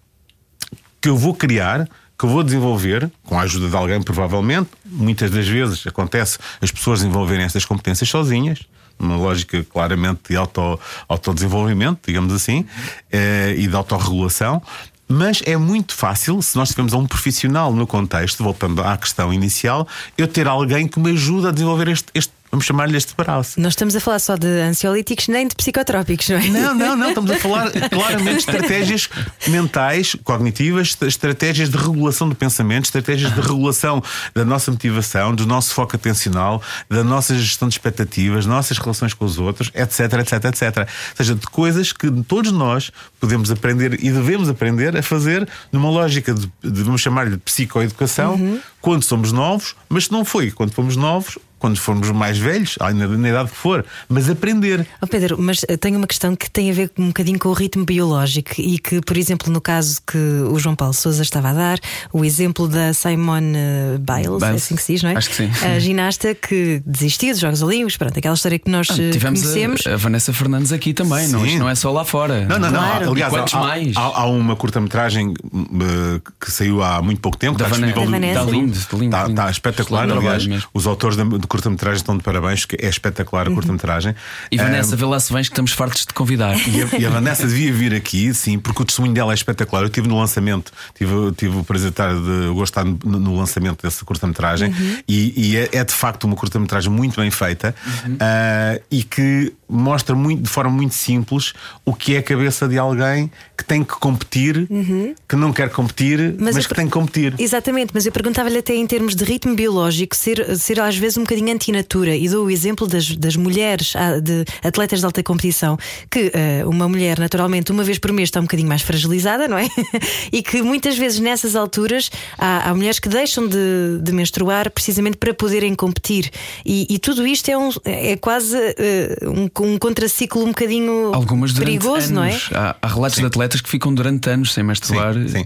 que eu vou criar, que eu vou desenvolver, com a ajuda de alguém, provavelmente. Muitas das vezes acontece as pessoas desenvolverem essas competências sozinhas. Uma lógica claramente de auto, autodesenvolvimento, digamos assim, eh, e de autorregulação. Mas é muito fácil, se nós tivermos um profissional no contexto, voltando à questão inicial, eu ter alguém que me ajude a desenvolver este, este vamos chamar-lhe este braço. Não estamos a falar só de ansiolíticos nem de psicotrópicos, não é? Não, não, não. Estamos a falar claramente de estratégias mentais, cognitivas, estratégias de regulação do pensamento, estratégias de regulação da nossa motivação, do nosso foco atencional, da nossa gestão de expectativas, nossas relações com os outros, etc, etc, etc. Ou seja, de coisas que todos nós podemos aprender e devemos aprender a fazer numa lógica de, de vamos chamar-lhe de psicoeducação, uhum. quando somos novos, mas se não foi quando fomos novos, quando formos mais velhos, na, na idade que for, mas aprender. Oh Pedro, mas eh, tenho uma questão que tem a ver um bocadinho com o ritmo biológico e que, por exemplo, no caso que o João Paulo Souza estava a dar, o exemplo da Simone Biles, é assim que se diz, não é? Acho que sim. A ginasta que desistiu dos Jogos Olímpicos, pronto, aquela história que nós ah, eh, tivemos conhecemos. A, a, Vanessa Fernandes aqui também, não, isto não é só lá fora. Não, não, não. Claro. Aliás, Quantos há, mais? Há, há, uma curta-metragem uh, que saiu há muito pouco tempo, da está Vanessa. Está lindo, lindo, está, está espetacular. Aliás, mesmo. os autores de curta-metragem estão de parabéns, que é espetacular a curta-metragem. E Vanessa, um, vê lá se vens que estamos fartos de convidar. E a, e a, Vanessa devia vir aqui, sim, porque o testemunho dela é espetacular. Eu estive no lançamento, tive, tive o prazer de de gostar no, no lançamento dessa curta-metragem uhum. e, e é, é, de facto uma curta-metragem muito bem feita uhum. uh, e que mostra muito, de forma muito simples o que é a cabeça de alguém que tem que competir, uhum. que não quer competir, mas, mas que tem que competir. Exatamente, mas eu perguntava-lhe até em termos de ritmo biológico ser, ser às vezes um bocadinho antinatura e dou o exemplo das, das mulheres, ah, de atletas de alta competição, que uh, uma mulher naturalmente uma vez por mês está um bocadinho mais fragilizada, não é? e que muitas vezes nessas alturas há, há mulheres que deixam de, de, menstruar precisamente para poderem competir e, e tudo isto é, um, é quase uh, um um contraciclo um bocadinho Algumas perigoso, anos. não é? Há, há relatos sim. de atletas que ficam durante anos sem menstruar. Sim, sim.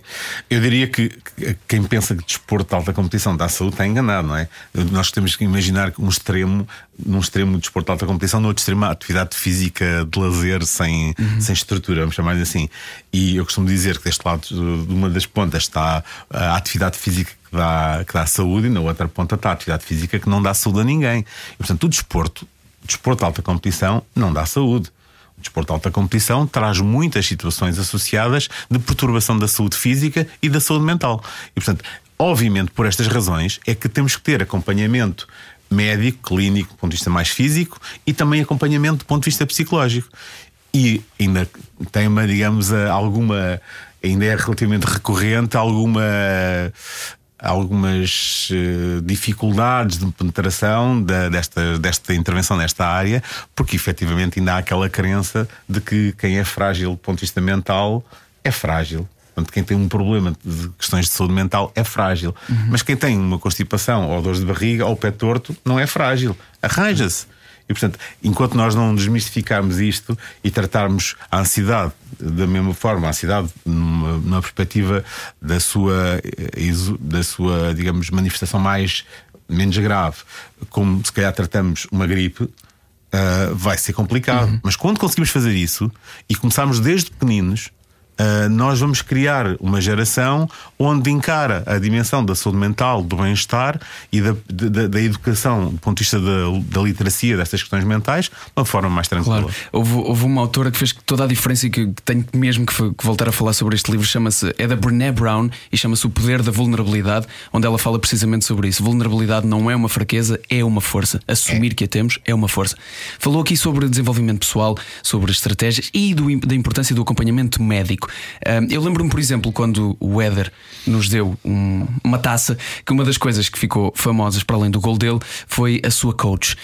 Eu diria que quem pensa que desporto de alta competição dá saúde está enganado, não é? Nós temos que imaginar um extremo, num extremo de desporto de alta competição, no outro extremo a atividade física de lazer sem, uhum. sem estrutura, vamos chamar assim. E eu costumo dizer que deste lado, de uma das pontas, está a atividade física que dá, que dá saúde e na outra ponta está a atividade física que não dá saúde a ninguém. E, portanto, o desporto desporto de alta competição não dá saúde. O desporto de alta competição traz muitas situações associadas de perturbação da saúde física e da saúde mental. E, portanto, obviamente, por estas razões, é que temos que ter acompanhamento médico, clínico, do ponto de vista mais físico, e também acompanhamento do ponto de vista psicológico. E ainda tem uma, digamos, alguma. Ainda é relativamente recorrente alguma algumas uh, dificuldades de penetração da, desta, desta intervenção nesta área, porque efetivamente ainda há aquela crença de que quem é frágil do ponto de vista mental é frágil. Portanto, quem tem um problema de questões de saúde mental é frágil. Uhum. Mas quem tem uma constipação ou dores de barriga ou pé torto não é frágil. Arranja-se. E, portanto, enquanto nós não desmistificarmos isto e tratarmos a ansiedade da mesma forma, a ansiedade numa, numa perspectiva da sua, eh, da sua, digamos, manifestação mais menos grave, como se calhar tratamos uma gripe, uh, vai ser complicado. Uhum. Mas quando conseguimos fazer isso e começarmos desde pequeninos, Uh, nós vamos criar uma geração onde encara a dimensão da saúde mental, do bem-estar e da, da, da, educação, do ponto de vista da, da, literacia destas questões mentais, de uma forma mais tranquila. Claro. Houve, houve uma autora que fez toda a diferença e que tenho mesmo que, que voltar a falar sobre este livro, chama-se é da Brené Brown e chama-se O Poder da Vulnerabilidade, onde ela fala precisamente sobre isso. Vulnerabilidade não é uma fraqueza, é uma força. Assumir é. que a temos é uma força. Falou aqui sobre desenvolvimento pessoal, sobre estratégias e do, da importância do acompanhamento médico. Eu lembro-me, por exemplo, quando o Éder nos deu um, uma taça, que uma das coisas que ficou famosas para além do gol dele foi a sua coach.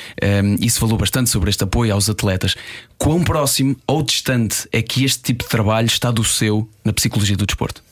Isso falou bastante sobre este apoio aos atletas. Quão próximo ou distante é que este tipo de trabalho está do seu na psicologia do desporto?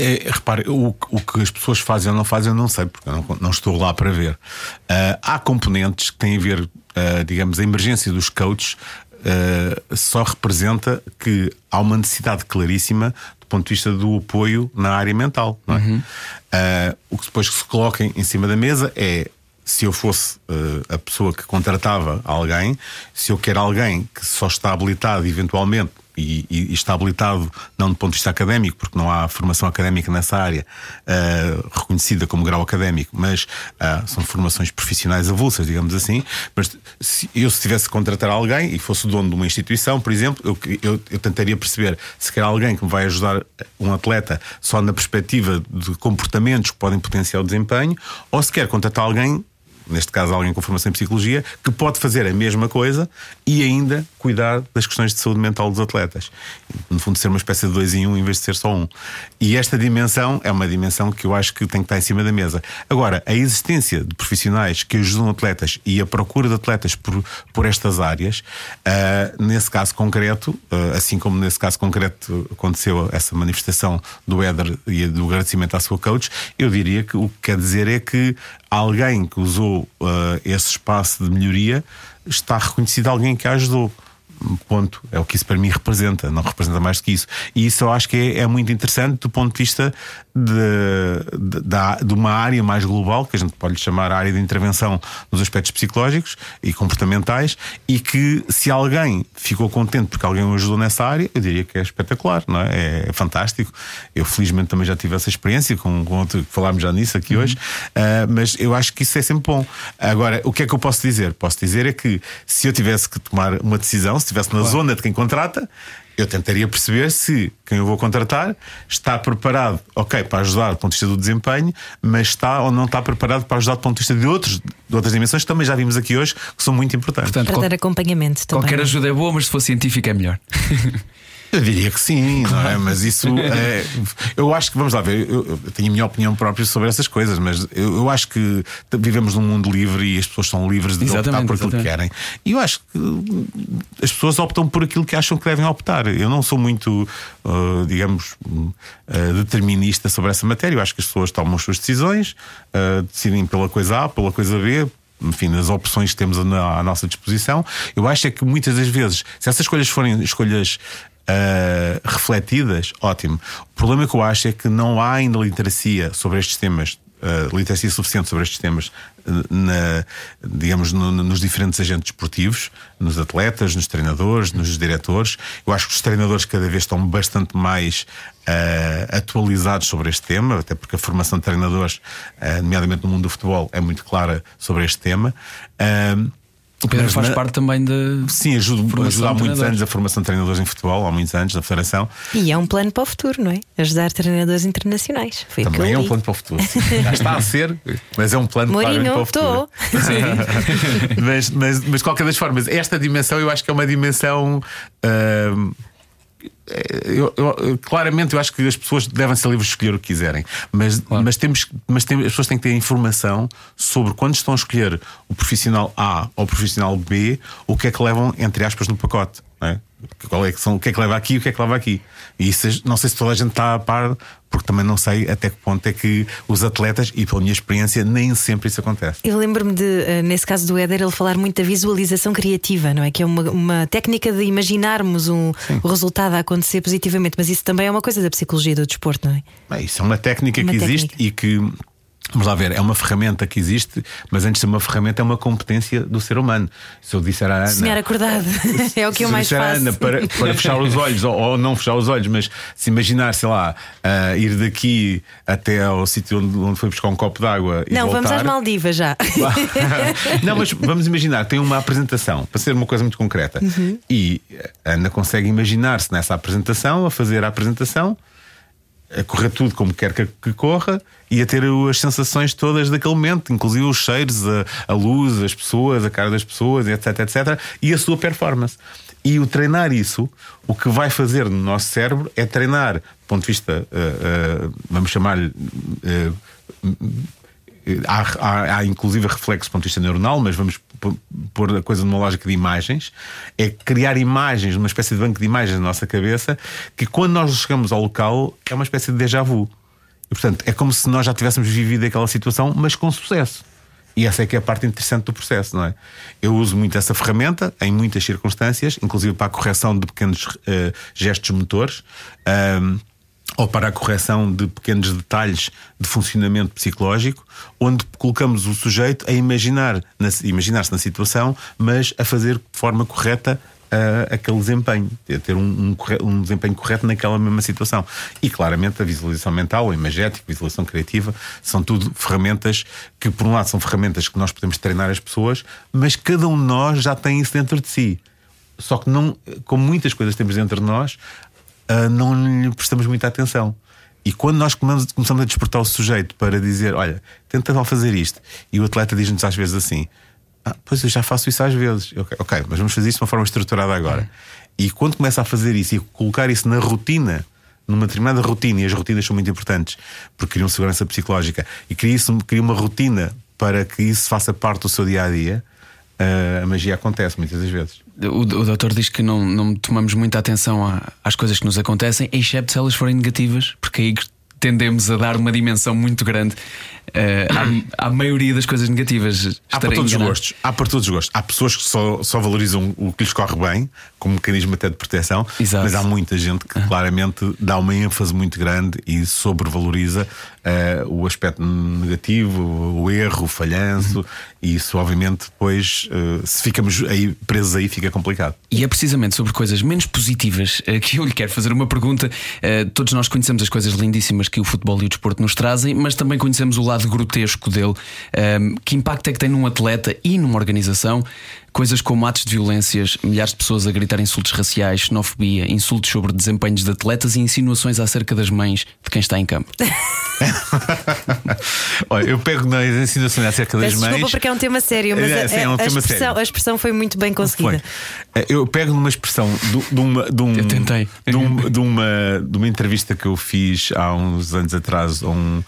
É, repare, o, o, que as pessoas fazem ou não fazem, eu não sei, porque eu não, não estou lá para ver. Uh, há componentes que têm a ver, uh, digamos, a emergência dos coaches uh, só representa que há uma necessidade claríssima do ponto de vista do apoio na área mental. É? Uhum. Uh, o que depois se coloca em cima da mesa é se eu fosse uh, a pessoa que contratava alguém, se eu quero alguém que só está habilitado eventualmente e, e, está habilitado não do ponto de vista académico, porque não há formação académica nessa área uh, reconhecida como grau académico, mas uh, são formações profissionais avulsas, digamos assim. Mas se eu se tivesse que contratar alguém e fosse dono de uma instituição, por exemplo, eu, eu, eu tentaria perceber se quer alguém que me vai ajudar um atleta só na perspectiva de comportamentos que podem potenciar o desempenho, ou se quer contratar alguém neste caso alguém com formação em psicologia, que pode fazer a mesma coisa e ainda cuidar das questões de saúde mental dos atletas. No fundo, ser uma espécie de dois em um em vez de ser só um. E esta dimensão é uma dimensão que eu acho que tem que estar em cima da mesa. Agora, a existência de profissionais que ajudam atletas e a procura de atletas por, por estas áreas, uh, nesse caso concreto, uh, assim como nesse caso concreto aconteceu essa manifestação do Éder e do agradecimento à sua coach, eu diria que o que quer dizer é que alguém que usou uh, esse espaço de melhoria está reconhecido alguém que a ajudou. Ponto. É o que isso para mim representa, não representa mais do que isso. E isso eu acho que é, é muito interessante do ponto de vista de, de, de, uma área mais global, que a gente pode chamar a área de intervenção nos aspectos psicológicos e comportamentais, e que se alguém ficou contente porque alguém o ajudou nessa área, eu diria que é espetacular, não é? É fantástico. Eu felizmente também já tive essa experiência, com, com outro, falámos já nisso aqui uhum. hoje, uh, mas eu acho que isso é sempre bom. Agora, o que é que eu posso dizer? Posso dizer é que se eu tivesse que tomar uma decisão, se estivesse na claro. zona de quem contrata, eu tentaria perceber se quem eu vou contratar está preparado, ok, para ajudar do ponto de vista do desempenho, mas está ou não está preparado para ajudar do ponto de vista de, outros, de outras dimensões que também já vimos aqui hoje, que são muito importantes. Portanto, para dar acompanhamento também. Qualquer ajuda é boa, mas se for científica é melhor. Eu diria que sim, não é? Mas isso é, eu acho que vamos lá ver. Eu, eu, tenho a minha opinião própria sobre essas coisas, mas eu, eu, acho que vivemos num mundo livre e as pessoas são livres de exatamente, optar por aquilo exatamente. que querem. E eu acho que as pessoas optam por aquilo que acham que devem optar. Eu não sou muito, uh, digamos, uh, determinista sobre essa matéria. Eu acho que as pessoas tomam as suas decisões, uh, decidem pela coisa A, pela coisa B, enfim, nas opções que temos à nossa disposição. Eu acho é que muitas das vezes, se essas escolhas forem escolhas uh, refletidas, ótimo. O problema que eu acho é que não há ainda literacia sobre estes temas. Uh, literacia suficiente sobre estes temas na, digamos, no, nos diferentes agentes esportivos, nos atletas, nos treinadores, nos diretores. Eu acho que os treinadores cada vez estão bastante mais uh, atualizados sobre este tema, até porque a formação de treinadores, uh, nomeadamente no mundo do futebol, é muito clara sobre este tema. Uh, o Pedro mas, faz parte também de. Sim, ajuda, ajuda há muitos anos a formação de treinadores em futebol, há muitos anos na Federação. E é um plano para o futuro, não é? Ajudar treinadores internacionais. Foi também é um plano para o futuro. Já está a ser, mas é um plano Mourinho, para o futuro. Estou. mas, mas, mas, de qualquer das formas, esta dimensão eu acho que é uma dimensão. Uh, eu, eu, claramente eu acho que as pessoas devem ser livres de escolher o que quiserem, mas, claro. mas, temos, mas tem, as pessoas têm que ter informação sobre quando estão a escolher o profissional A ou o profissional B, o que é que levam, entre aspas, no pacote. É? Qual é que são, o que é que leva aqui e o que é que leva aqui. E isso, não sei se toda a gente está a par, porque também não sei até que ponto é que os atletas, e pela minha experiência, nem sempre isso acontece. Eu lembro-me de, eh, nesse caso do Éder, ele falar muito da visualização criativa, não é? Que é uma, uma técnica de imaginarmos um, o resultado a acontecer positivamente, mas isso também é uma coisa da psicologia do desporto, não é? Bem, isso é uma técnica uma que técnica. existe e que Vamos lá ver, é uma ferramenta que existe, mas antes de ser uma ferramenta, é uma competência do ser humano. Se eu disser à Ana. Sonhar acordado, é o que eu mais faço. Ana, para, para fechar os olhos, ou, ou, não fechar os olhos, mas se imaginar, sei lá, uh, ir daqui até ao sítio onde, onde foi buscar um copo de água. Não, voltar... vamos às Maldivas já. não, mas vamos imaginar, tem uma apresentação, para ser uma coisa muito concreta. Uhum. E a Ana consegue imaginar-se nessa apresentação, a fazer a apresentação a correr tudo como quer que, corra e a ter as sensações todas daquele momento, inclusive os cheiros, a, a, luz, as pessoas, a cara das pessoas, etc, etc, e a sua performance. E o treinar isso, o que vai fazer no nosso cérebro é treinar, do ponto de vista, uh, uh, vamos chamar-lhe. Uh, há, há, há, inclusive reflexos do ponto de vista neuronal, mas vamos pôr a coisa numa lógica de imagens, é criar imagens, uma espécie de banco de imagens na nossa cabeça, que quando nós chegamos ao local é uma espécie de déjà vu. E, portanto, é como se nós já tivéssemos vivido aquela situação, mas com sucesso. E essa é que é a parte interessante do processo, não é? Eu uso muito essa ferramenta em muitas circunstâncias, inclusive para a correção de pequenos uh, gestos motores. Um, ou para a correção de pequenos detalhes de funcionamento psicológico, onde colocamos o sujeito a imaginar, imaginar-se na situação, mas a fazer de forma correta uh, aquele desempenho, a ter um, um, um, desempenho correto naquela mesma situação. E claramente a visualização mental, a imagética, a visualização criativa, são tudo ferramentas que, por um lado, são ferramentas que nós podemos treinar as pessoas, mas cada um de nós já tem isso dentro de si. Só que não, como muitas coisas temos dentro de nós, uh, não lhe prestamos muita atenção. E quando nós começamos a despertar o sujeito para dizer, olha, tenta lá fazer isto, e o atleta diz-nos às vezes assim: ah, Pois eu já faço isso às vezes. Ok, okay mas vamos fazer isso de uma forma estruturada agora. E quando começa a fazer isso e colocar isso na rotina, numa determinada rotina, e as rotinas são muito importantes porque criam segurança psicológica, e cria, isso, cria uma rotina para que isso faça parte do seu dia a dia, uh, a magia acontece muitas das vezes. O, o doutor diz que não, não tomamos muita atenção a, às coisas que nos acontecem, exceto se elas forem negativas, porque aí tendemos a dar uma dimensão muito grande uh, à, à, maioria das coisas negativas. Há para todos os gostos. Há para todos os gostos. Há pessoas que só, só valorizam o que lhes corre bem, como mecanismo até de proteção, Exato. mas há muita gente que claramente dá uma ênfase muito grande e sobrevaloriza uh, o aspecto negativo, o erro, o falhanço, e isso, obviamente, depois, uh, se ficamos aí presos aí, fica complicado. E é precisamente sobre coisas menos positivas que eu lhe quero fazer uma pergunta. todos nós conhecemos as coisas lindíssimas que o futebol e o desporto nos trazem, mas também conhecemos o lado grotesco dele. Que impacto é que tem num atleta e numa organização? Coisas como atos de violências, milhares de pessoas a gritar insultos raciais, xenofobia, insultos sobre desempenhos de atletas e insinuações acerca das mães de quem está em campo. Olha, eu pego na insinuações acerca das Peço mães. Desculpa, porque é um tema sério, mas é, é, é um a, tema expressão, sério. a expressão foi muito bem conseguida. Foi. Eu pego numa expressão de, de uma. De um, eu tentei. De, um, de, uma, de uma entrevista que eu fiz há uns anos atrás. Um,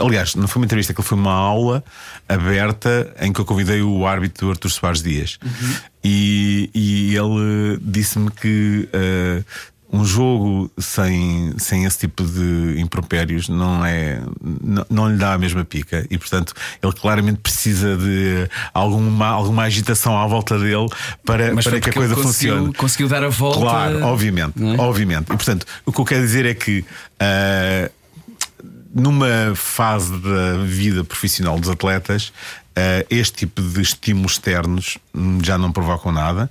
aliás, não foi uma entrevista, que foi uma aula aberta em que eu convidei o árbitro Artur Soares Dias. Uhum. E, e ele disse-me que. Uh, um jogo sem, sem esse tipo de impropérios não é não, não, lhe dá a mesma pica e portanto ele claramente precisa de alguma, alguma agitação à volta dele para, para que a coisa conseguiu, funcione. Conseguiu dar a volta. Claro, obviamente, é? obviamente. E portanto, o que eu quero dizer é que uh, numa fase da vida profissional dos atletas, este tipo de estímulos externos já não provocam nada,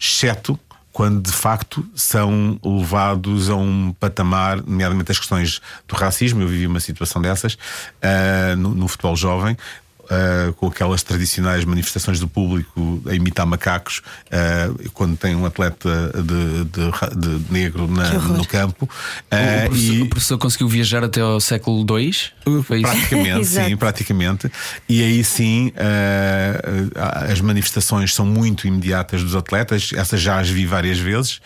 exceto quando de facto são levados a um patamar, nomeadamente as questões do racismo. Eu vivi uma situação dessas uh, no, no futebol jovem, uh, com aquelas tradicionais manifestações do público a imitar macacos, uh, quando tem um atleta de, de, de negro na, no campo. Uh, o, professor, e... o, professor, conseguiu viajar até ao século II? Praticamente, sim, praticamente. E aí sim as manifestações são muito imediatas dos atletas, essas já as vi várias vezes,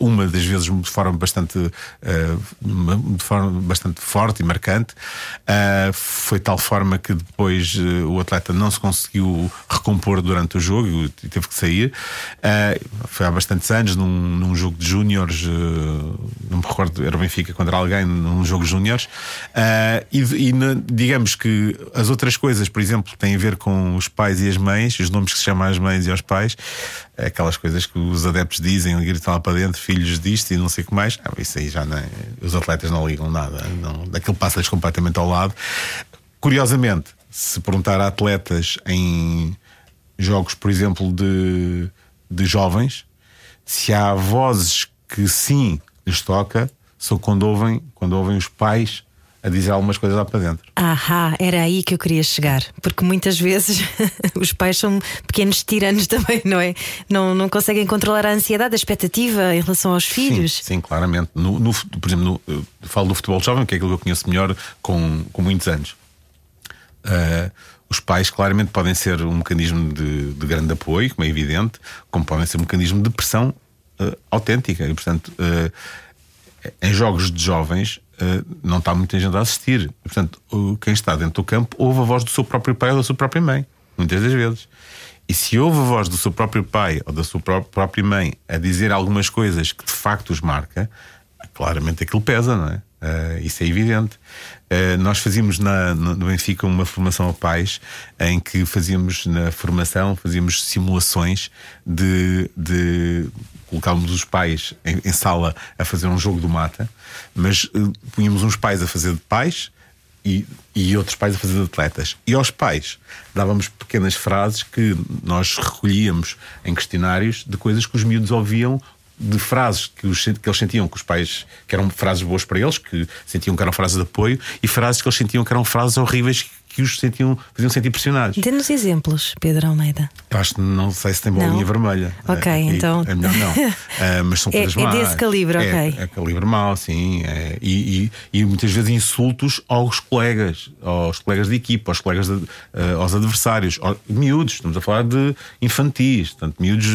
uma das vezes de forma bastante, de forma bastante forte e marcante. foi tal forma que depois o atleta não se conseguiu recompor durante o jogo e teve que sair. Uh, foi há bastantes anos, num, num jogo de júniores, uh, não me recordo, era o Benfica contra alguém, num jogo de júniores. Uh, e, e digamos que as outras coisas, por exemplo, têm a ver com os pais e as mães, os nomes que se chamam às mães e aos pais, aquelas coisas que os adeptos dizem, gritam lá para dentro, filhos disto e não sei o que mais. Ah, isso aí já não, é, os atletas não ligam nada, não, daquilo passa-lhes completamente ao lado. Curiosamente, se perguntar a atletas em jogos, por exemplo, de, de jovens, se há vozes que sim lhes toca, são quando ouvem, quando ouvem os pais a dizer algumas coisas lá para dentro. Ahá, era aí que eu queria chegar, porque muitas vezes os pais são pequenos tiranos também, não é? Não, não conseguem controlar a ansiedade, a expectativa em relação aos filhos. Sim, sim claramente. No, no, por exemplo, no, falo do futebol jovem, que é aquilo que eu conheço melhor com, com muitos anos. Uh, os pais claramente podem ser um mecanismo de, de, grande apoio, como é evidente, como podem ser um mecanismo de pressão uh, autêntica. E, portanto, uh, em jogos de jovens não está muita gente a assistir. E, portanto, quem está dentro do campo ouve a voz do seu próprio pai ou da sua própria mãe, muitas das vezes. E se ouve a voz do seu próprio pai ou da sua própria mãe a dizer algumas coisas que de facto os marca, claramente aquilo pesa, não é? Uh, isso é evidente. Uh, nós fazíamos na, no Benfica uma formação a pais em que fazíamos na formação, fazíamos simulações de, de colocávamos os pais em, em, sala a fazer um jogo do mata, mas uh, punhamos uns pais a fazer de pais e, e outros pais a fazer de atletas. E aos pais dávamos pequenas frases que nós recolhíamos em questionários de coisas que os miúdos ouviam de frases que, os, que, eles sentiam que os pais que eram frases boas para eles, que sentiam que eram frases de apoio, e frases que eles sentiam que eram frases horríveis que os sentiam, faziam sentir pressionados. Dê-nos exemplos, Pedro Almeida. Eu acho que não sei se tem bolinha vermelha. Ok, é, então. É melhor não. uh, mas são é, coisas é más. É desse calibre, é, ok. É calibre mau, sim. É, e, e, e, muitas vezes insultos aos colegas, aos colegas de equipa, aos colegas, de, uh, aos adversários, aos, miúdos. Estamos a falar de infantis, portanto, miúdos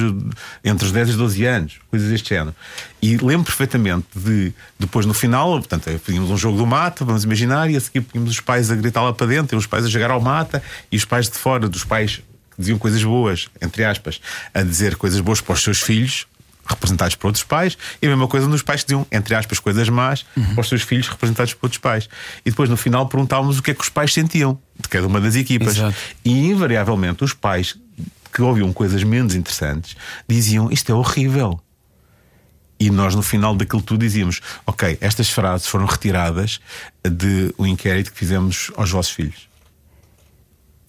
entre os 10 e 12 anos, coisas deste género. E lembro perfeitamente de, depois no final, portanto, tínhamos um jogo do mata, vamos imaginar, e a seguir tínhamos os pais a gritar lá para dentro, e os pais a jogar ao mata, e os pais de fora, dos pais que diziam coisas boas, entre aspas, a dizer coisas boas para os seus filhos, representados por outros pais, e a mesma coisa nos pais que diziam, entre aspas, coisas más uhum. para os seus filhos, representados por outros pais. E depois no final perguntávamos o que é que os pais sentiam de cada uma das equipas. Exato. E invariavelmente os pais que ouviam coisas menos interessantes diziam isto é horrível. E nós, no final daquilo tudo, dizíamos: Ok, estas frases foram retiradas de um inquérito que fizemos aos vossos filhos.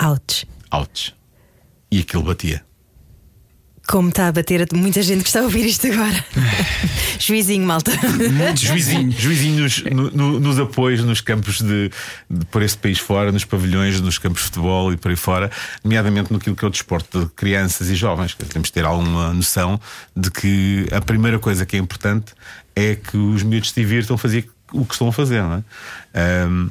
Ouch. Ouch. E aquilo batia. Como está a bater a muita gente que está a ouvir isto agora. juizinho, malta. Muito juizinho. Juizinho nos, no, no, nos apoios, nos campos de, de, por este país fora, nos pavilhões, nos campos de futebol e por aí fora, nomeadamente no que é o desporto de crianças e jovens. Temos de ter alguma noção de que a primeira coisa que é importante é que os miúdos se divirtam a fazer o que estão a fazer, não é? Um,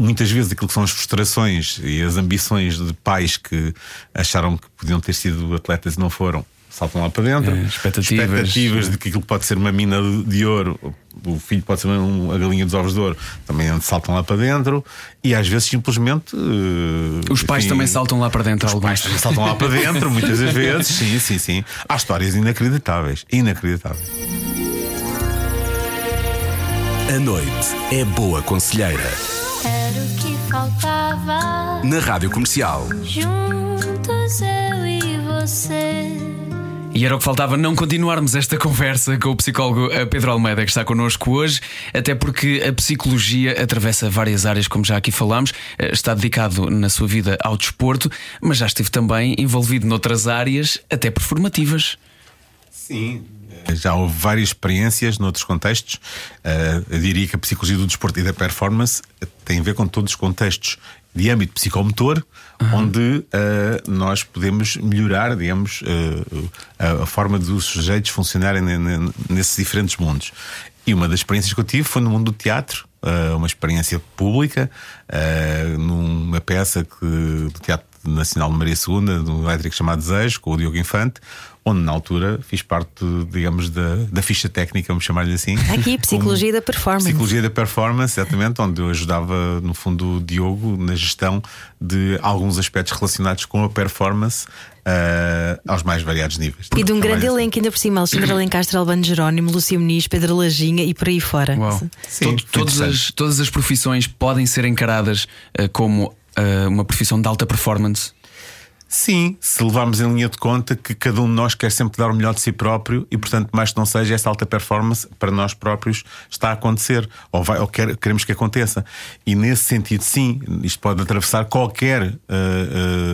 muitas vezes aquilo que são as frustrações e as ambições de pais que acharam que podiam ter sido atletas e não foram, saltam lá para dentro. É, expectativas. expectativas de que aquilo pode ser uma mina de ouro, o filho pode ser uma, a galinha dos ovos de ouro, também saltam lá para dentro. E às vezes simplesmente. Uh, Os pais enfim, também saltam lá para dentro, os alguns. pais também saltam lá para dentro, muitas das vezes. Sim, sim, sim. Há histórias inacreditáveis. Inacreditáveis. A noite é boa conselheira. Faltava. Na Rádio Comercial. Juntos eu e você. E era o que faltava não continuarmos esta conversa com o psicólogo eh, Pedro Almeida, que está connosco hoje, até porque a psicologia atravessa várias áreas, como já aqui falámos, eh, está dedicado na sua vida ao desporto, mas já esteve também envolvido noutras áreas, até performativas. Sim, já houve várias experiências noutros contextos. Uh, eu diria que a psicologia do desporto e da performance tem a ver com todos os contextos de âmbito psicomotor, uhum. onde uh, nós podemos melhorar, digamos, uh, a, forma dos sujeitos funcionarem nesses diferentes mundos. E uma das experiências que eu tive foi no mundo do teatro, uma experiência pública, numa peça que, do Teatro Nacional de Maria II, do elétrico chamado Desejo, com o Diogo Infante, onde na altura fiz parte, digamos, da, da ficha técnica, vamos chamar-lhe assim. Aqui, Psicologia da Performance. Psicologia da Performance, exatamente, onde eu ajudava, no fundo, o Diogo na gestão de alguns aspectos relacionados com a performance. Uh, aos mais variados níveis. E de um grande assim. elenco, ainda por cima, Alexandre Alencastre, Albano Jerónimo, Lúcia Muniz, Pedro Lajinha e por aí fora. Uau. Sim, Todo, todas, as, todas as profissões podem ser encaradas uh, como uh, uma profissão de alta performance. Sim, se levarmos em linha de conta que cada um de nós quer sempre dar o melhor de si próprio e, portanto, mais que não seja, essa alta performance para nós próprios está a acontecer ou, vai, ou quer, queremos que aconteça. E nesse sentido, sim, isto pode atravessar qualquer, uh,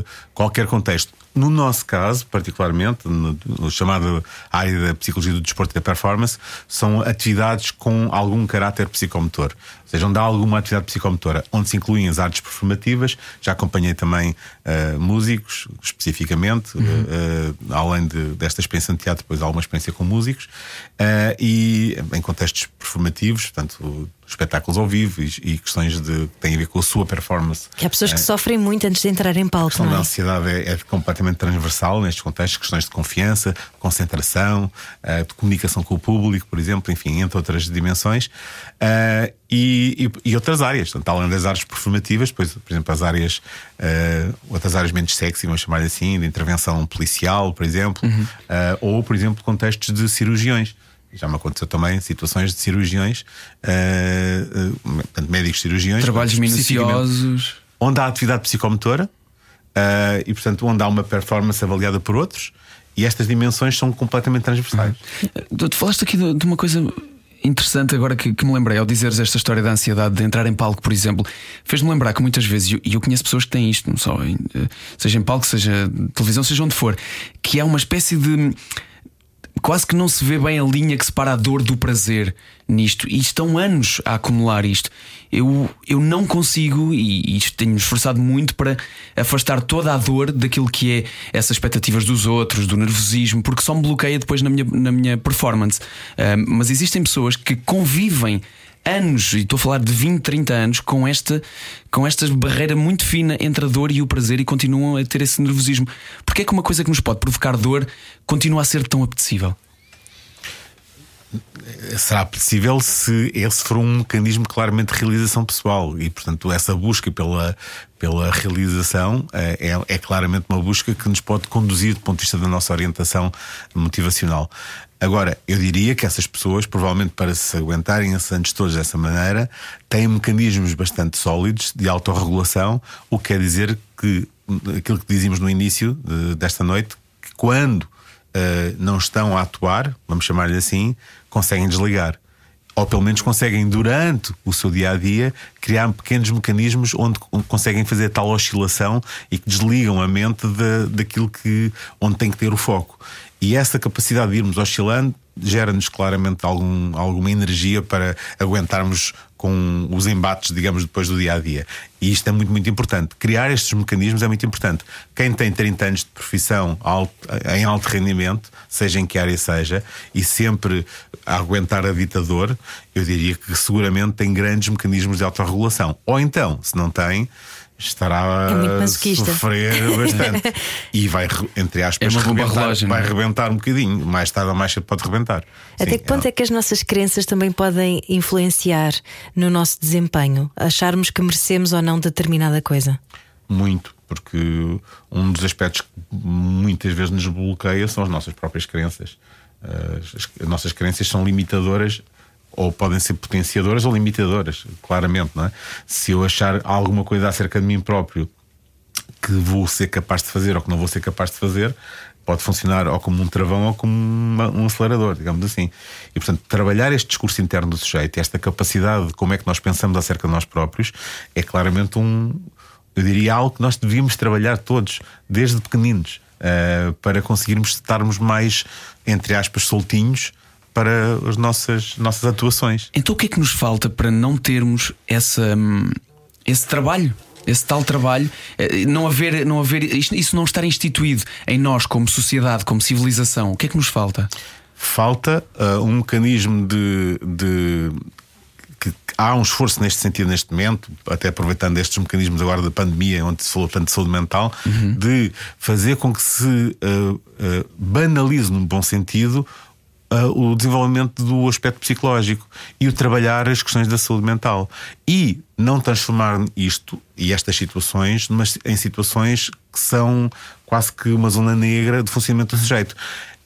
uh, qualquer contexto. No nosso caso, particularmente, no, no chamado área da psicologia do desporto e da performance, são atividades com algum caráter psicomotor. Ou seja, onde há alguma atividade psicomotora, onde se incluem as artes performativas. Já acompanhei também uh, músicos, especificamente, uhum. uh, além de, desta experiência de teatro, depois há alguma experiência com músicos, uh, e em contextos performativos, portanto, espetáculos ao vivo e, e, questões de que têm a ver com a sua performance. Que há pessoas que sofrem muito antes de entrar em palco. A questão não é? da ansiedade é, é, completamente transversal nestes contextos, questões de confiança, de concentração, uh, de comunicação com o público, por exemplo, enfim, entre outras dimensões. Uh, e, e, e, outras áreas, portanto, além das áreas performativas, depois, por exemplo, as áreas, uh, outras áreas menos sexy, vamos chamar assim, de intervenção policial, por exemplo, uhum. ou, por exemplo, contextos de cirurgiões Já me aconteceu também situações de cirurgiões, uh, uh, médicos cirurgiões, trabalhos minuciosos, onde há atividade psicomotora uh, e, portanto, onde há uma performance avaliada por outros. E estas dimensões são completamente transversais. Uhum. Tu falaste aqui de uma coisa interessante agora que, que, me lembrei ao dizeres esta história da ansiedade de entrar em palco, por exemplo, fez-me lembrar que muitas vezes, e eu, eu, conheço pessoas que têm isto, não só em, eh, seja em palco, seja televisão, seja onde for, que é uma espécie de quase que não se vê bem a linha que separa a dor do prazer nisto. E estão anos a acumular isto. Eu, eu não consigo, e, tenho-me esforçado muito para afastar toda a dor daquilo que é essas expectativas dos outros, do nervosismo, porque só me bloqueia depois na minha, na minha performance. Mas existem pessoas que convivem anos, e estou a falar de 20, 30 anos, com esta, com esta barreira muito fina entre a dor e o prazer e continuam a ter esse nervosismo. Porque é que uma coisa que nos pode provocar dor continua a ser tão apetecível? Será possível se esse for um mecanismo claramente de realização pessoal e, portanto, essa busca pela, pela realização é, é, é, claramente uma busca que nos pode conduzir do ponto de vista da nossa orientação motivacional. Agora, eu diria que essas pessoas, provavelmente para se aguentarem esses anos todos dessa maneira, têm mecanismos bastante sólidos de autorregulação, o que quer dizer que aquilo que dizíamos no início de, desta noite, que quando uh, não estão a atuar, vamos chamar-lhe assim, conseguem desligar. Ou pelo menos conseguem, durante o seu dia a dia, criar pequenos mecanismos onde conseguem fazer tal oscilação e que desligam a mente de, daquilo que, onde tem que ter o foco. E essa capacidade de irmos oscilando gera-nos claramente algum, alguma energia para aguentarmos com os embates, digamos, depois do dia a dia. E isto é muito, muito importante. Criar estes mecanismos é muito importante. Quem tem 30 anos de profissão alto, em alto rendimento, seja em que área seja, e sempre a aguentar a ditador, eu diria que seguramente tem grandes mecanismos de autorregulação. Ou então, se não tem, estará é a sofrer bastante. e vai, entre aspas, é rebentar, relógio, vai é? rebentar um bocadinho. Mais tarde ou mais cedo pode rebentar. Até Sim, que ponto é... é que as nossas crenças também podem influenciar no nosso desempenho? Acharmos que merecemos ou não determinada coisa? Muito, porque um dos aspectos que muitas vezes nos bloqueia são as nossas próprias crenças. As, as nossas crenças são limitadoras ou podem ser potenciadoras ou limitadoras, claramente, não é? Se eu achar alguma coisa acerca de mim próprio que vou ser capaz de fazer ou que não vou ser capaz de fazer, pode funcionar ou como um travão ou como uma, um acelerador, digamos assim. E portanto, trabalhar este discurso interno do sujeito, esta capacidade de como é que nós pensamos acerca de nós próprios, é claramente um, eu diria, algo que nós devíamos trabalhar todos, desde pequeninos, uh, para conseguirmos estarmos mais, entre aspas, soltinhos para as nossas, nossas atuações. Então o que é que nos falta para não termos essa, hum, esse trabalho? Esse tal trabalho, eh, não haver, não haver isso não estar instituído em nós como sociedade, como civilização, o que é que nos falta? Falta uh, um mecanismo de, de que há um esforço neste sentido neste momento, até aproveitando estes mecanismos agora da pandemia, onde se falou tanto de saúde mental, uhum. de fazer com que se uh, uh, banalize, num bom sentido, o desenvolvimento do aspecto psicológico e o trabalhar as questões da saúde mental. E não transformar isto e estas situações em situações que são quase que uma zona negra de funcionamento do sujeito.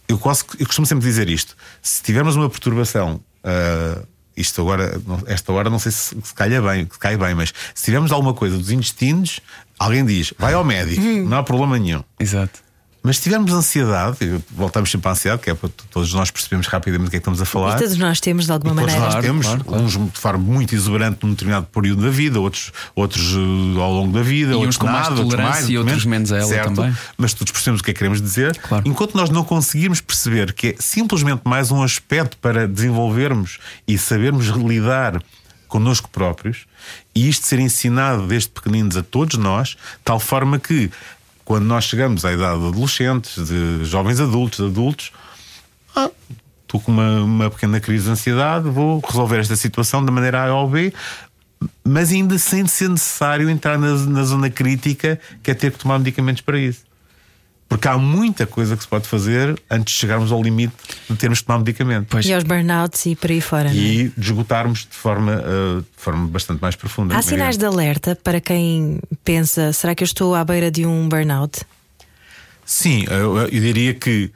Eu, quase, eu costumo sempre dizer isto: se tivermos uma perturbação. Uh, isto agora, esta hora não sei se, se calha bem, se cai bem, mas se tivermos alguma coisa dos intestinos, alguém diz, vai ao médico, não há problema nenhum. Exato. Mas se tivermos ansiedade, voltamos sempre à ansiedade, que é para todos nós percebemos rapidamente o que é que estamos a falar. E todos nós temos de alguma maneira. Todos nós temos, claro, claro. uns de forma muito exuberante num determinado período da vida, outros, outros uh, ao longo da vida, e outros com nada, mais tolerância outros mais, e outros menos a ela certo? também. Mas todos percebemos o que é que queremos dizer. Claro. Enquanto nós não conseguirmos perceber que é simplesmente mais um aspecto para desenvolvermos e sabermos lidar connosco próprios, e isto ser ensinado desde pequeninos a todos nós, tal forma que quando nós chegamos à idade de adolescentes, de jovens adultos, adultos, ah, estou com uma, uma pequena crise de ansiedade, vou resolver esta situação da maneira A ou B, mas ainda sem ser necessário entrar na, na zona crítica, que é ter que tomar medicamentos para isso. Porque há muita coisa que se pode fazer antes de chegarmos ao limite de termos de tomar medicamento. Pois. E aos burnouts e por aí fora. E é? de esgotarmos de forma, uh, de forma bastante mais profunda. Há sinais de alerta para quem pensa: será que eu estou à beira de um burnout? Sim, eu, eu diria que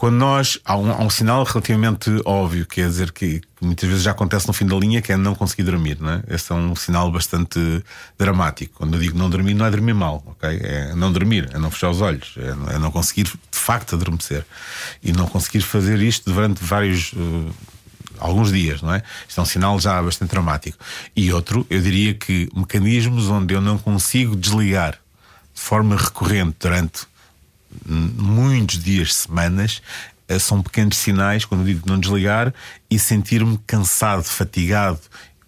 quando nós. Há um, há um, sinal relativamente óbvio, quer dizer que, que, muitas vezes já acontece no fim da linha, que é não conseguir dormir, não é? Esse é um sinal bastante dramático. Quando eu digo não dormir, não é dormir mal, ok? É não dormir, é não fechar os olhos, é, é não conseguir de facto adormecer. E não conseguir fazer isto durante vários. Uh, alguns dias, não é? Isto é um sinal já bastante dramático. E outro, eu diria que mecanismos onde eu não consigo desligar de forma recorrente durante muitos dias, semanas, eh, são pequenos sinais, quando eu digo não desligar, e sentir-me cansado, fatigado,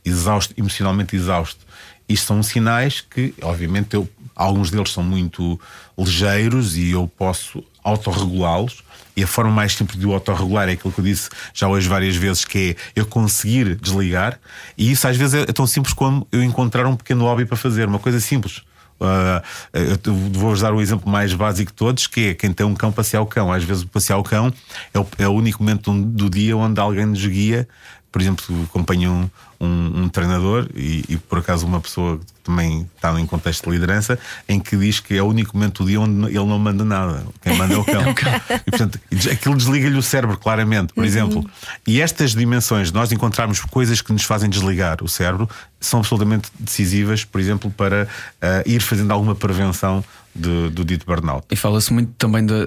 exausto, emocionalmente exausto. Isto são sinais que, obviamente, eu, alguns deles são muito ligeiros e eu posso autorregulá-los. E a forma mais simples de o autorregular é aquilo que eu disse já hoje várias vezes, que é eu conseguir desligar. E isso às vezes é tão simples como eu encontrar um pequeno hobby para fazer, uma coisa simples. Uh, vou usar o exemplo mais básico de todos, que é quem tem um cão passear o cão. Às vezes, passear o cão é o, é o único momento do dia onde alguém nos guia. Por exemplo, acompanho um, um, um treinador e, e, por acaso uma pessoa que também está em contexto de liderança em que diz que é o único momento do dia onde ele não manda nada. Quem manda é o cão. e portanto, aquilo desliga-lhe o cérebro, claramente, por uhum. exemplo. E estas dimensões, nós encontrarmos coisas que nos fazem desligar o cérebro, são absolutamente decisivas, por exemplo, para uh, ir fazendo alguma prevenção de, do dito burnout. E fala-se muito também de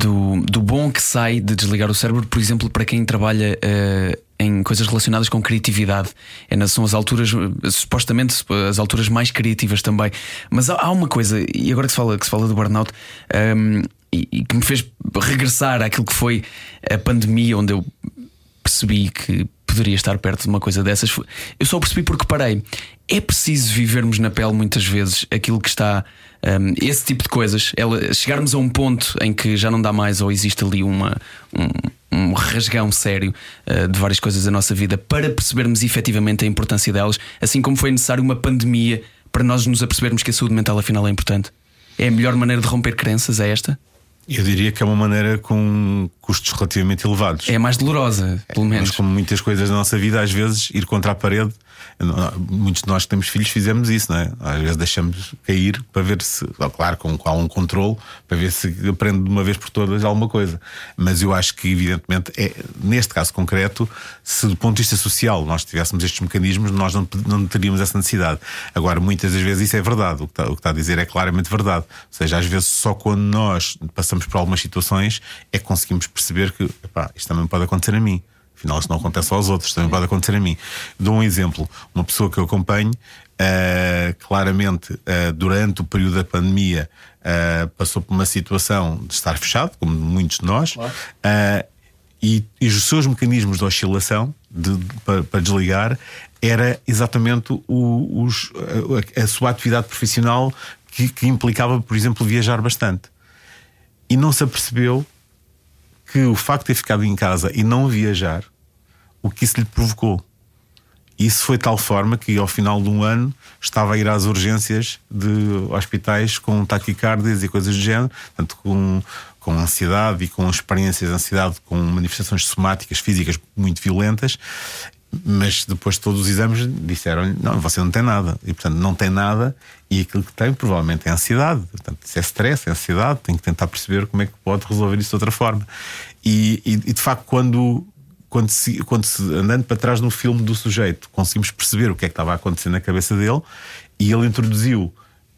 do, do bom que sai de desligar o cérebro, por exemplo, para quem trabalha uh, em coisas relacionadas com criatividade. É, são as alturas, supostamente, as alturas mais criativas também. Mas há, há uma coisa, e agora que se fala, que se fala do burnout, um, e, e que me fez regressar àquilo que foi a pandemia, onde eu percebi que poderia estar perto de uma coisa dessas. Eu só percebi porque parei. É preciso vivermos na pele muitas vezes aquilo que está. Um, esse tipo de coisas, ela, chegarmos a um ponto em que já não dá mais ou existe ali uma, um, um rasgão sério uh, de várias coisas da nossa vida para percebermos efetivamente a importância delas, assim como foi necessário uma pandemia para nós nos apercebermos que a saúde mental afinal é importante. É a melhor maneira de romper crenças, é esta? Eu diria que é uma maneira com custos relativamente elevados. É mais dolorosa, pelo menos. Mas como muitas coisas na nossa vida, às vezes ir contra a parede Muitos de nós que temos filhos fizemos isso, não é? Às vezes deixamos cair para ver se, claro, com, com algum controle, para ver se aprende de uma vez por todas alguma coisa. Mas eu acho que, evidentemente, é, neste caso concreto, se do ponto de vista social nós tivéssemos estes mecanismos, nós não, não teríamos essa necessidade. Agora, muitas das vezes isso é verdade. O que, está, o que está a dizer é claramente verdade. Ou seja, às vezes só quando nós passamos por algumas situações é que conseguimos perceber que epá, isto também pode acontecer a mim. Afinal, isso não acontece aos outros, também pode acontecer a mim. Dou um exemplo. Uma pessoa que eu acompanho, uh, claramente, uh, durante o período da pandemia, uh, passou por uma situação de estar fechado, como muitos de nós, claro. e, e, os seus mecanismos de oscilação de, de, para, para, desligar era exatamente o, os, a, a, sua atividade profissional que, que implicava, por exemplo, viajar bastante. E não se apercebeu que o facto de ter ficado em casa e não viajar, o que isso lhe provocou. Isso foi de tal forma que ao final de um ano estava a ir às urgências de hospitais com taquicardias e coisas do género, portanto, com, com ansiedade e com experiências de ansiedade, com manifestações somáticas, físicas muito violentas. Mas depois de todos os exames disseram não, você não tem nada. E portanto não tem nada e aquilo que tem provavelmente é ansiedade. Portanto, isso é stress, é ansiedade, tem que tentar perceber como é que pode resolver isso de outra forma. E, e, e de facto, quando, quando, se, quando se, andando para trás no filme do sujeito, conseguimos perceber o que é que estava a acontecer na cabeça dele e ele introduziu,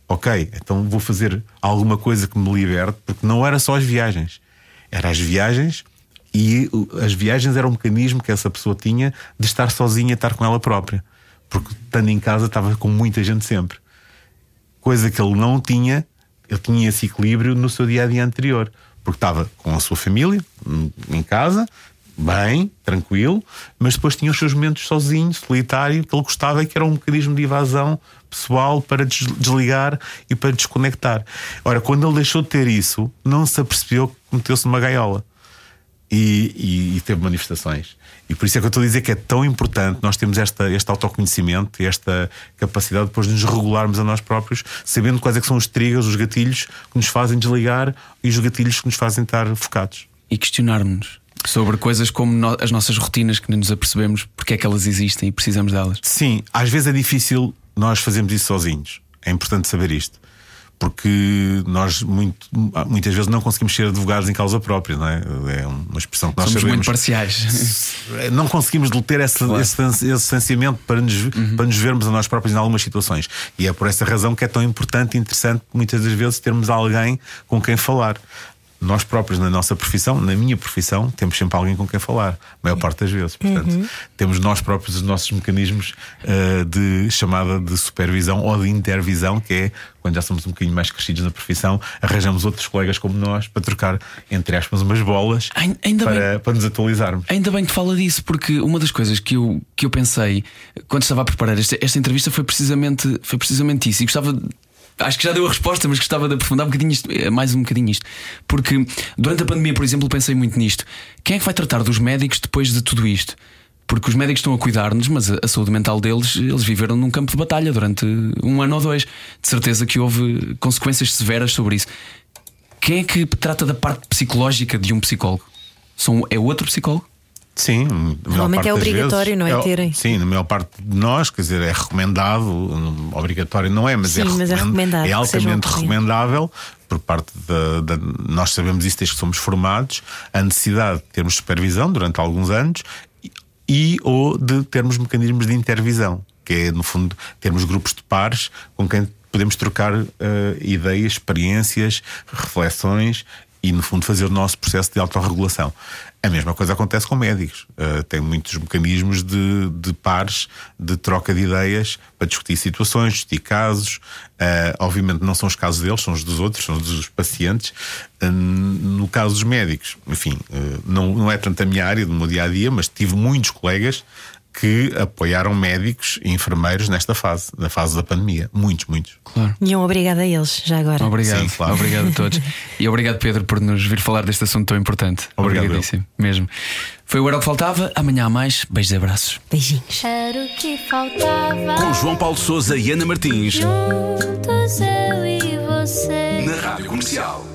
ok, então vou fazer alguma coisa que me liberte, porque não era só as viagens, eram as viagens e as viagens eram um mecanismo que essa pessoa tinha de estar sozinha, estar com ela própria. Porque estando em casa estava com muita gente sempre. Coisa que ele não tinha, ele tinha esse equilíbrio no seu dia a dia anterior. Porque estava com a sua família, em casa, bem, tranquilo, mas depois tinha os seus momentos sozinho, solitário, que ele gostava e que era um mecanismo de evasão pessoal para desligar e para desconectar. Ora, quando ele deixou de ter isso, não se apercebeu que meteu-se numa gaiola e, e, e, teve manifestações. E por isso é que eu estou a dizer que é tão importante nós termos esta, este autoconhecimento esta capacidade depois de nos regularmos a nós próprios, sabendo quais é que são os triggers, os gatilhos que nos fazem desligar e os gatilhos que nos fazem estar focados. E questionarmos sobre coisas como no, as nossas rotinas que nem nos apercebemos porque é que elas existem e precisamos delas. Sim, às vezes é difícil nós fazermos isso sozinhos. É importante saber isto. porque nós muito, muitas vezes não conseguimos ser advogados em causa própria, não é? É uma expressão que nós Somos sabemos. muito parciais. Não conseguimos ter esse, Claro. esse, esse distanciamento para nos, para nos vermos a nós próprios em algumas situações. E é por essa razão que é tão importante e interessante, muitas das vezes, termos alguém com quem falar. Nós próprios, na nossa profissão, na minha profissão, temos sempre alguém com quem falar, a maior parte das vezes. Portanto, temos nós próprios os nossos mecanismos eh, de chamada de supervisão ou de intervisão, que é quando já somos um bocadinho mais crescidos na profissão, arranjamos outros colegas como nós para trocar, entre aspas, umas bolas Ai- ainda bem. para, para nos atualizarmos. Ainda bem que fala disso, porque uma das coisas que eu, que eu pensei quando estava a preparar esta, esta entrevista foi precisamente, foi precisamente isso. E gostava. Acho que já deu a resposta, mas gostava de aprofundar um bocadinho isto, eh, mais um bocadinho isto. Porque durante a pandemia, por exemplo, pensei muito nisto. Quem é que vai tratar dos médicos depois de tudo isto? Porque os médicos estão a cuidar-nos, mas a saúde mental deles, eles viveram num campo de batalha durante um ano ou dois. De certeza que houve consequências severas sobre isso. Quem é que trata da parte psicológica de um psicólogo? São, é outro psicólogo? Sim, Normalmente é obrigatório, vezes, não é, o- terem? Sim, na maior parte de nós, quer dizer, é recomendado, não- obrigatório não é, mas, Sim, é, mas é recomendado é altamente recomendável por parte da, da- Nós sabemos isso desde que somos formados, a necessidade de termos supervisão durante alguns anos e, e ou de termos mecanismos de intervisão, que é, no fundo, termos grupos de pares com quem podemos trocar eh, ideias, experiências, reflexões e, no fundo, fazer o nosso processo de autorregulação. A mesma coisa acontece com médicos. Uh, tem muitos mecanismos de, de pares, de troca de ideias para discutir situações, discutir casos. Uh, obviamente, não são os casos deles, são os dos outros, são os dos pacientes. Uh, no caso dos médicos, enfim, não, não é tanto a minha área do meu dia a dia, mas tive muitos colegas que apoiaram médicos e enfermeiros nesta fase, na fase da pandemia. Muitos, muitos. Claro. E um obrigado a eles, já agora. Obrigado, Sim, claro. obrigado a todos. E obrigado, Pedro, por nos vir falar deste assunto tão importante. Obrigado, Obrigadíssimo, mesmo. Foi o Era o que Faltava. Amanhã há mais. Beijos e abraços. Beijinhos. Era o que faltava. Com João Paulo Souza e Ana Martins. Juntos eu e você. Na Rádio Comercial.